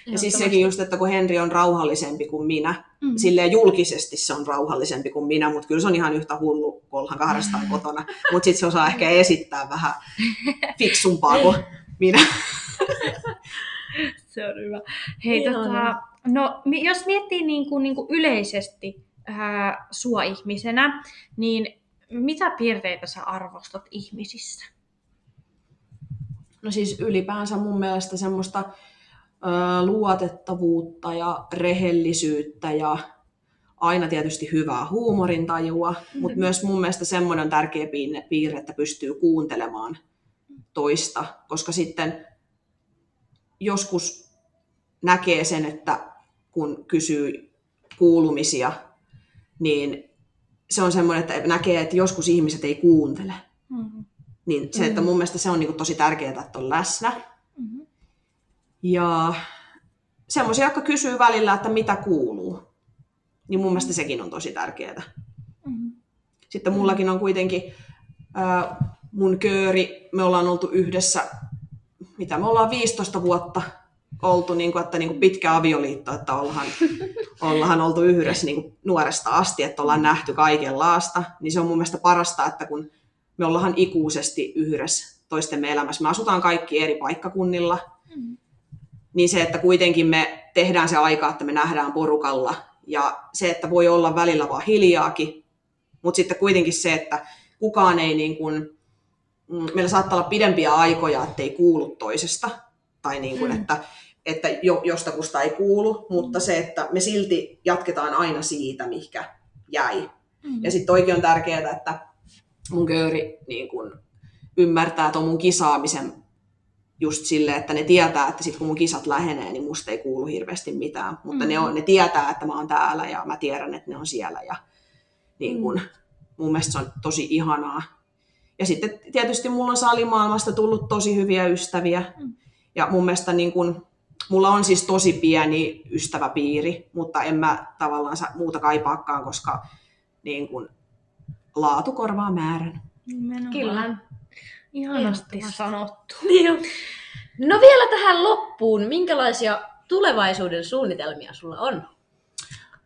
Ja siis sekin just, että kun Henri on rauhallisempi kuin minä, Mm. silleen julkisesti se on rauhallisempi kuin minä, mutta kyllä se on ihan yhtä hullu, kun ollaan kahdestaan kotona. Mutta sitten se osaa ehkä esittää vähän fiksumpaa kuin minä. Se on hyvä. Hei, tota, no, jos miettii niin kuin, niin kuin yleisesti ää, sua ihmisenä, niin mitä piirteitä sä arvostat ihmisissä? No siis ylipäänsä mun mielestä semmoista ö, luotettavuutta ja rehellisyyttä ja aina tietysti hyvää huumorintajua, mutta myös mun mielestä semmoinen on tärkeä piirre, että pystyy kuuntelemaan toista, koska sitten joskus näkee sen, että kun kysyy kuulumisia, niin se on semmoinen, että näkee, että joskus ihmiset ei kuuntele. Mm-hmm. Niin se, että mun mielestä se on niin tosi tärkeää, että on läsnä. Mm-hmm. Ja semmoisia, jotka kysyy välillä, että mitä kuuluu. Niin mun mielestä sekin on tosi tärkeää. Mm-hmm. Sitten mullakin on kuitenkin ää, mun kööri, me ollaan oltu yhdessä, mitä me ollaan 15 vuotta oltu, niin kuin, että niin kuin pitkä avioliitto, että ollaan, ollaan oltu yhdessä niin kuin nuoresta asti, että ollaan nähty kaikenlaasta, niin se on mun mielestä parasta, että kun me ollaan ikuisesti yhdessä toistemme elämässä, me asutaan kaikki eri paikkakunnilla, mm. niin se, että kuitenkin me tehdään se aika, että me nähdään porukalla, ja se, että voi olla välillä vaan hiljaakin, mutta sitten kuitenkin se, että kukaan ei niin kuin, mm, meillä saattaa olla pidempiä aikoja, ettei kuulu toisesta, tai niin kuin, mm. että, että jo, jostakusta ei kuulu, mutta se, että me silti jatketaan aina siitä, mikä jäi. Mm. Ja sitten oikein on tärkeää, että mun kööri niin kun ymmärtää tuon mun kisaamisen just silleen, että ne tietää, että sit kun mun kisat lähenee, niin musta ei kuulu hirveästi mitään. Mutta mm. ne, on, ne tietää, että mä oon täällä ja mä tiedän, että ne on siellä. Ja niin kun, mm. mun mielestä se on tosi ihanaa. Ja sitten tietysti mulla on salimaailmasta tullut tosi hyviä ystäviä. Mm. Ja mun mielestä niin kun, mulla on siis tosi pieni ystäväpiiri, mutta en mä tavallaan muuta kaipaakaan, koska niin kun, laatu korvaa määrän. Nimenomaan. Kyllä. Ihanasti sanottu. Niin No vielä tähän loppuun, minkälaisia tulevaisuuden suunnitelmia sulla on?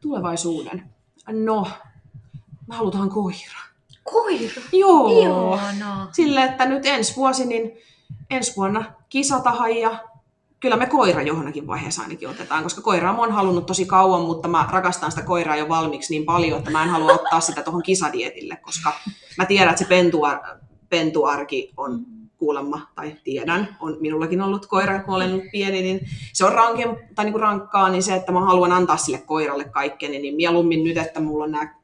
Tulevaisuuden? No, me halutaan koira. Koira? Joo. Ihana. Sille, että nyt ensi vuosi, niin ensi vuonna kisatahan ja kyllä me koira johonkin vaiheessa ainakin otetaan, koska koiraa mä oon halunnut tosi kauan, mutta mä rakastan sitä koiraa jo valmiiksi niin paljon, että mä en halua ottaa sitä tuohon kisadietille, koska mä tiedän, että se pentua, pentuarki on kuulemma, tai tiedän, on minullakin ollut koira, kun olen ollut pieni, niin se on ranken, tai niin kuin rankkaa, niin se, että mä haluan antaa sille koiralle kaikkeni, niin mieluummin nyt, että mulla on nämä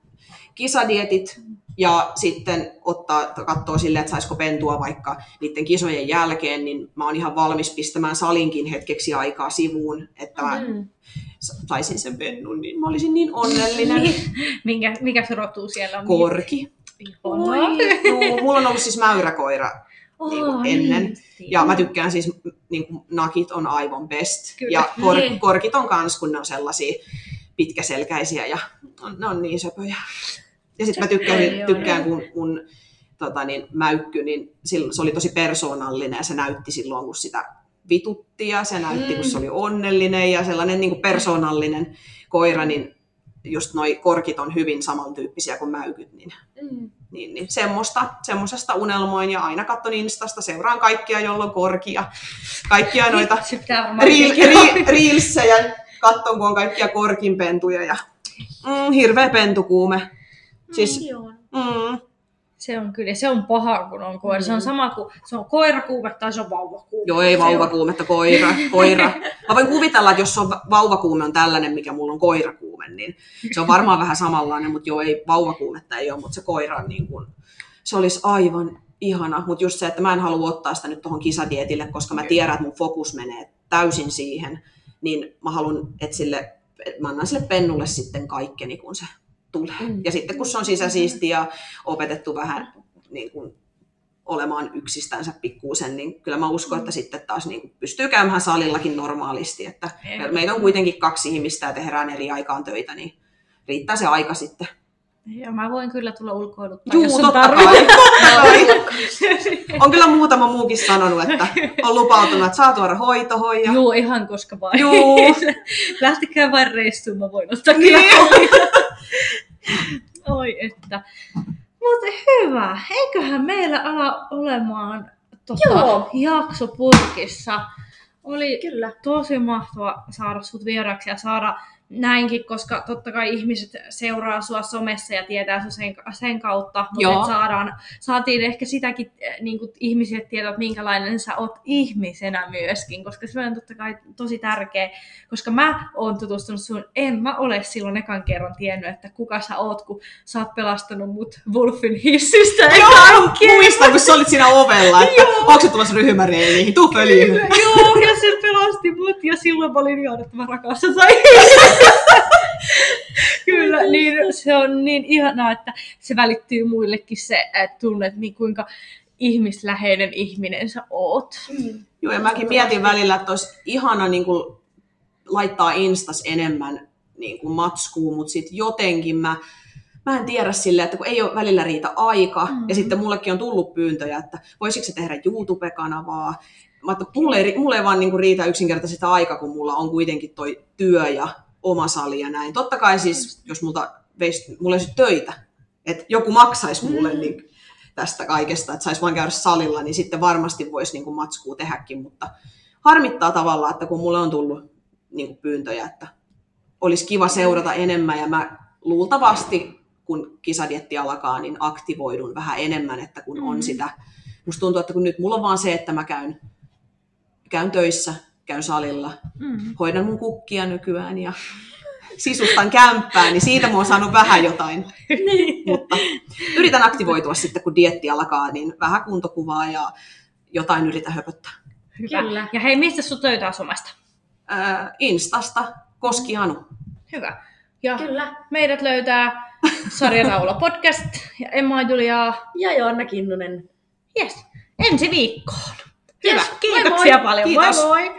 kisadietit, ja sitten ottaa, katsoo silleen, että saisiko pentua vaikka niiden kisojen jälkeen, niin mä oon ihan valmis pistämään salinkin hetkeksi aikaa sivuun, että mä mm. saisin sen pennun, niin mä olisin niin onnellinen. Minkä, mikä se rotuu siellä on? Korki. Joo, mulla on ollut siis mäyräkoira oh, niin kuin ennen. Ja mä tykkään siis, niin kuin, nakit on aivan best. Kyllä. Ja kor, niin. korkit on kans, kun ne on sellaisia pitkäselkäisiä ja on, ne on niin söpöjä. Ja sitten mä tykkään, tykkään kun mun tota, niin, mäykky, niin se oli tosi persoonallinen ja se näytti silloin, kun sitä vitutti ja se näytti, mm. kun se oli onnellinen ja sellainen niin kuin persoonallinen koira, niin just noi korkit on hyvin samantyyppisiä kuin mäykyt, niin, mm. niin, niin semmoista, semmoisesta unelmoin ja aina katson Instasta, seuraan kaikkia, jolla on korkia, kaikkia noita reelsejä, katson, kun on kaikkia korkinpentuja ja mm, hirveä pentukuume. Siis, mm, se on kyllä, se on paha, kun on koira. Mm. Se on mm. sama kuin se on koirakuume tai se on vauvakuume. Joo, ei vauvakuumetta, koira, koira. Mä voin kuvitella, että jos on vauvakuume on tällainen, mikä mulla on koirakuume, niin se on varmaan vähän samanlainen, mutta joo, ei vauvakuumetta ei ole, mutta se koira on niin kuin, se olisi aivan ihana. Mutta just se, että mä en halua ottaa sitä nyt tuohon kisadietille, koska mä tiedän, että mun fokus menee täysin siihen, niin mä haluan, että sille, mä annan sille pennulle sitten kaikkeni, kun se tulee. Mm. Ja sitten kun se on sisäsiisti ja opetettu vähän niin kuin, olemaan yksistänsä pikkuusen, niin kyllä mä uskon, että sitten taas niin kuin, pystyy käymään salillakin normaalisti. Että meitä on kuitenkin kaksi ihmistä ja tehdään eri aikaan töitä, niin riittää se aika sitten. Ja mä voin kyllä tulla ulkoiluttaa, Juu, jos on totta kai. on kyllä muutama muukin sanonut, että on lupautunut, että saa tuoda hoitohon. Ja... Joo, ihan koska. Joo. Lähtikää vain reissuun, mä voin ottaa kyllä niin. Oi että. Mutta hyvä. Eiköhän meillä ala olemaan tota, jakso purkissa. Oli Kyllä. tosi mahtava saada sut vieraksi ja saada näinkin, koska totta kai ihmiset seuraa sua somessa ja tietää sua sen, sen kautta, mutta saadaan, saatiin ehkä sitäkin eh, niin kuin ihmisille tietää, että minkälainen sä oot ihmisenä myöskin, koska se on totta kai tosi tärkeä, koska mä oon tutustunut sun, en mä ole silloin ekan kerran tiennyt, että kuka sä oot, kun sä oot pelastanut mut Wolfin hissistä. Joo, muistan, kun sä olit siinä ovella, että onko se tulossa ryhmäreeniin, tuu. Joo, ja se pelasti mut ja silloin mä olin ihan, että mä rakastan Kyllä, niin se on niin ihanaa, että se välittyy muillekin se, että tunnet niin kuinka ihmisläheinen ihminen sä oot. Mm. Joo, ja mäkin mietin välillä, että olisi ihana niin kuin, laittaa Instas enemmän niin kuin matskuu, mutta sitten jotenkin mä, mä en tiedä silleen, että kun ei ole välillä riitä aika, Mm. ja sitten mullekin on tullut pyyntöjä, että voisiko se tehdä YouTube-kanavaa. Mä että mulle ei, mulle ei vaan niinku riitä yksinkertaisesti aika, kun mulla on kuitenkin toi työ ja oma sali ja näin. Totta kai siis, jos multa veisi, mulla olisi töitä, että joku maksaisi mulle Mm. niin tästä kaikesta, että saisi vaan käydä salilla, niin sitten varmasti voisi niinku matskua tehdäkin, mutta harmittaa tavallaan, että kun mulle on tullut niinku pyyntöjä, että olisi kiva seurata enemmän ja mä luultavasti, kun kisadietti alkaa, niin aktivoidun vähän enemmän, että kun on Mm. sitä. Musta tuntuu, että kun nyt mulla on vaan se, että mä käyn, käyn töissä, käyn salilla, Mm. hoidan mun kukkia nykyään ja sisustan kämppää, niin siitä mä oon saanut vähän jotain. Niin. Mutta yritän aktivoitua sitten, kun dietti alkaa, niin vähän kuntokuvaa ja jotain yritän höpöttää. Hyvä. Kyllä. Ja hei, mistä sut löytää somesta? Ää, Instasta, Koski Anu. Hyvä. Ja Kyllä. meidät löytää Sarja Raula podcast ja Emma Juliaa. Ja Joanna Kinnunen. Yes. Ensi viikkoon. Hyvä. Yes, Kiitoksia moi. paljon. Kiitos. Moi moi.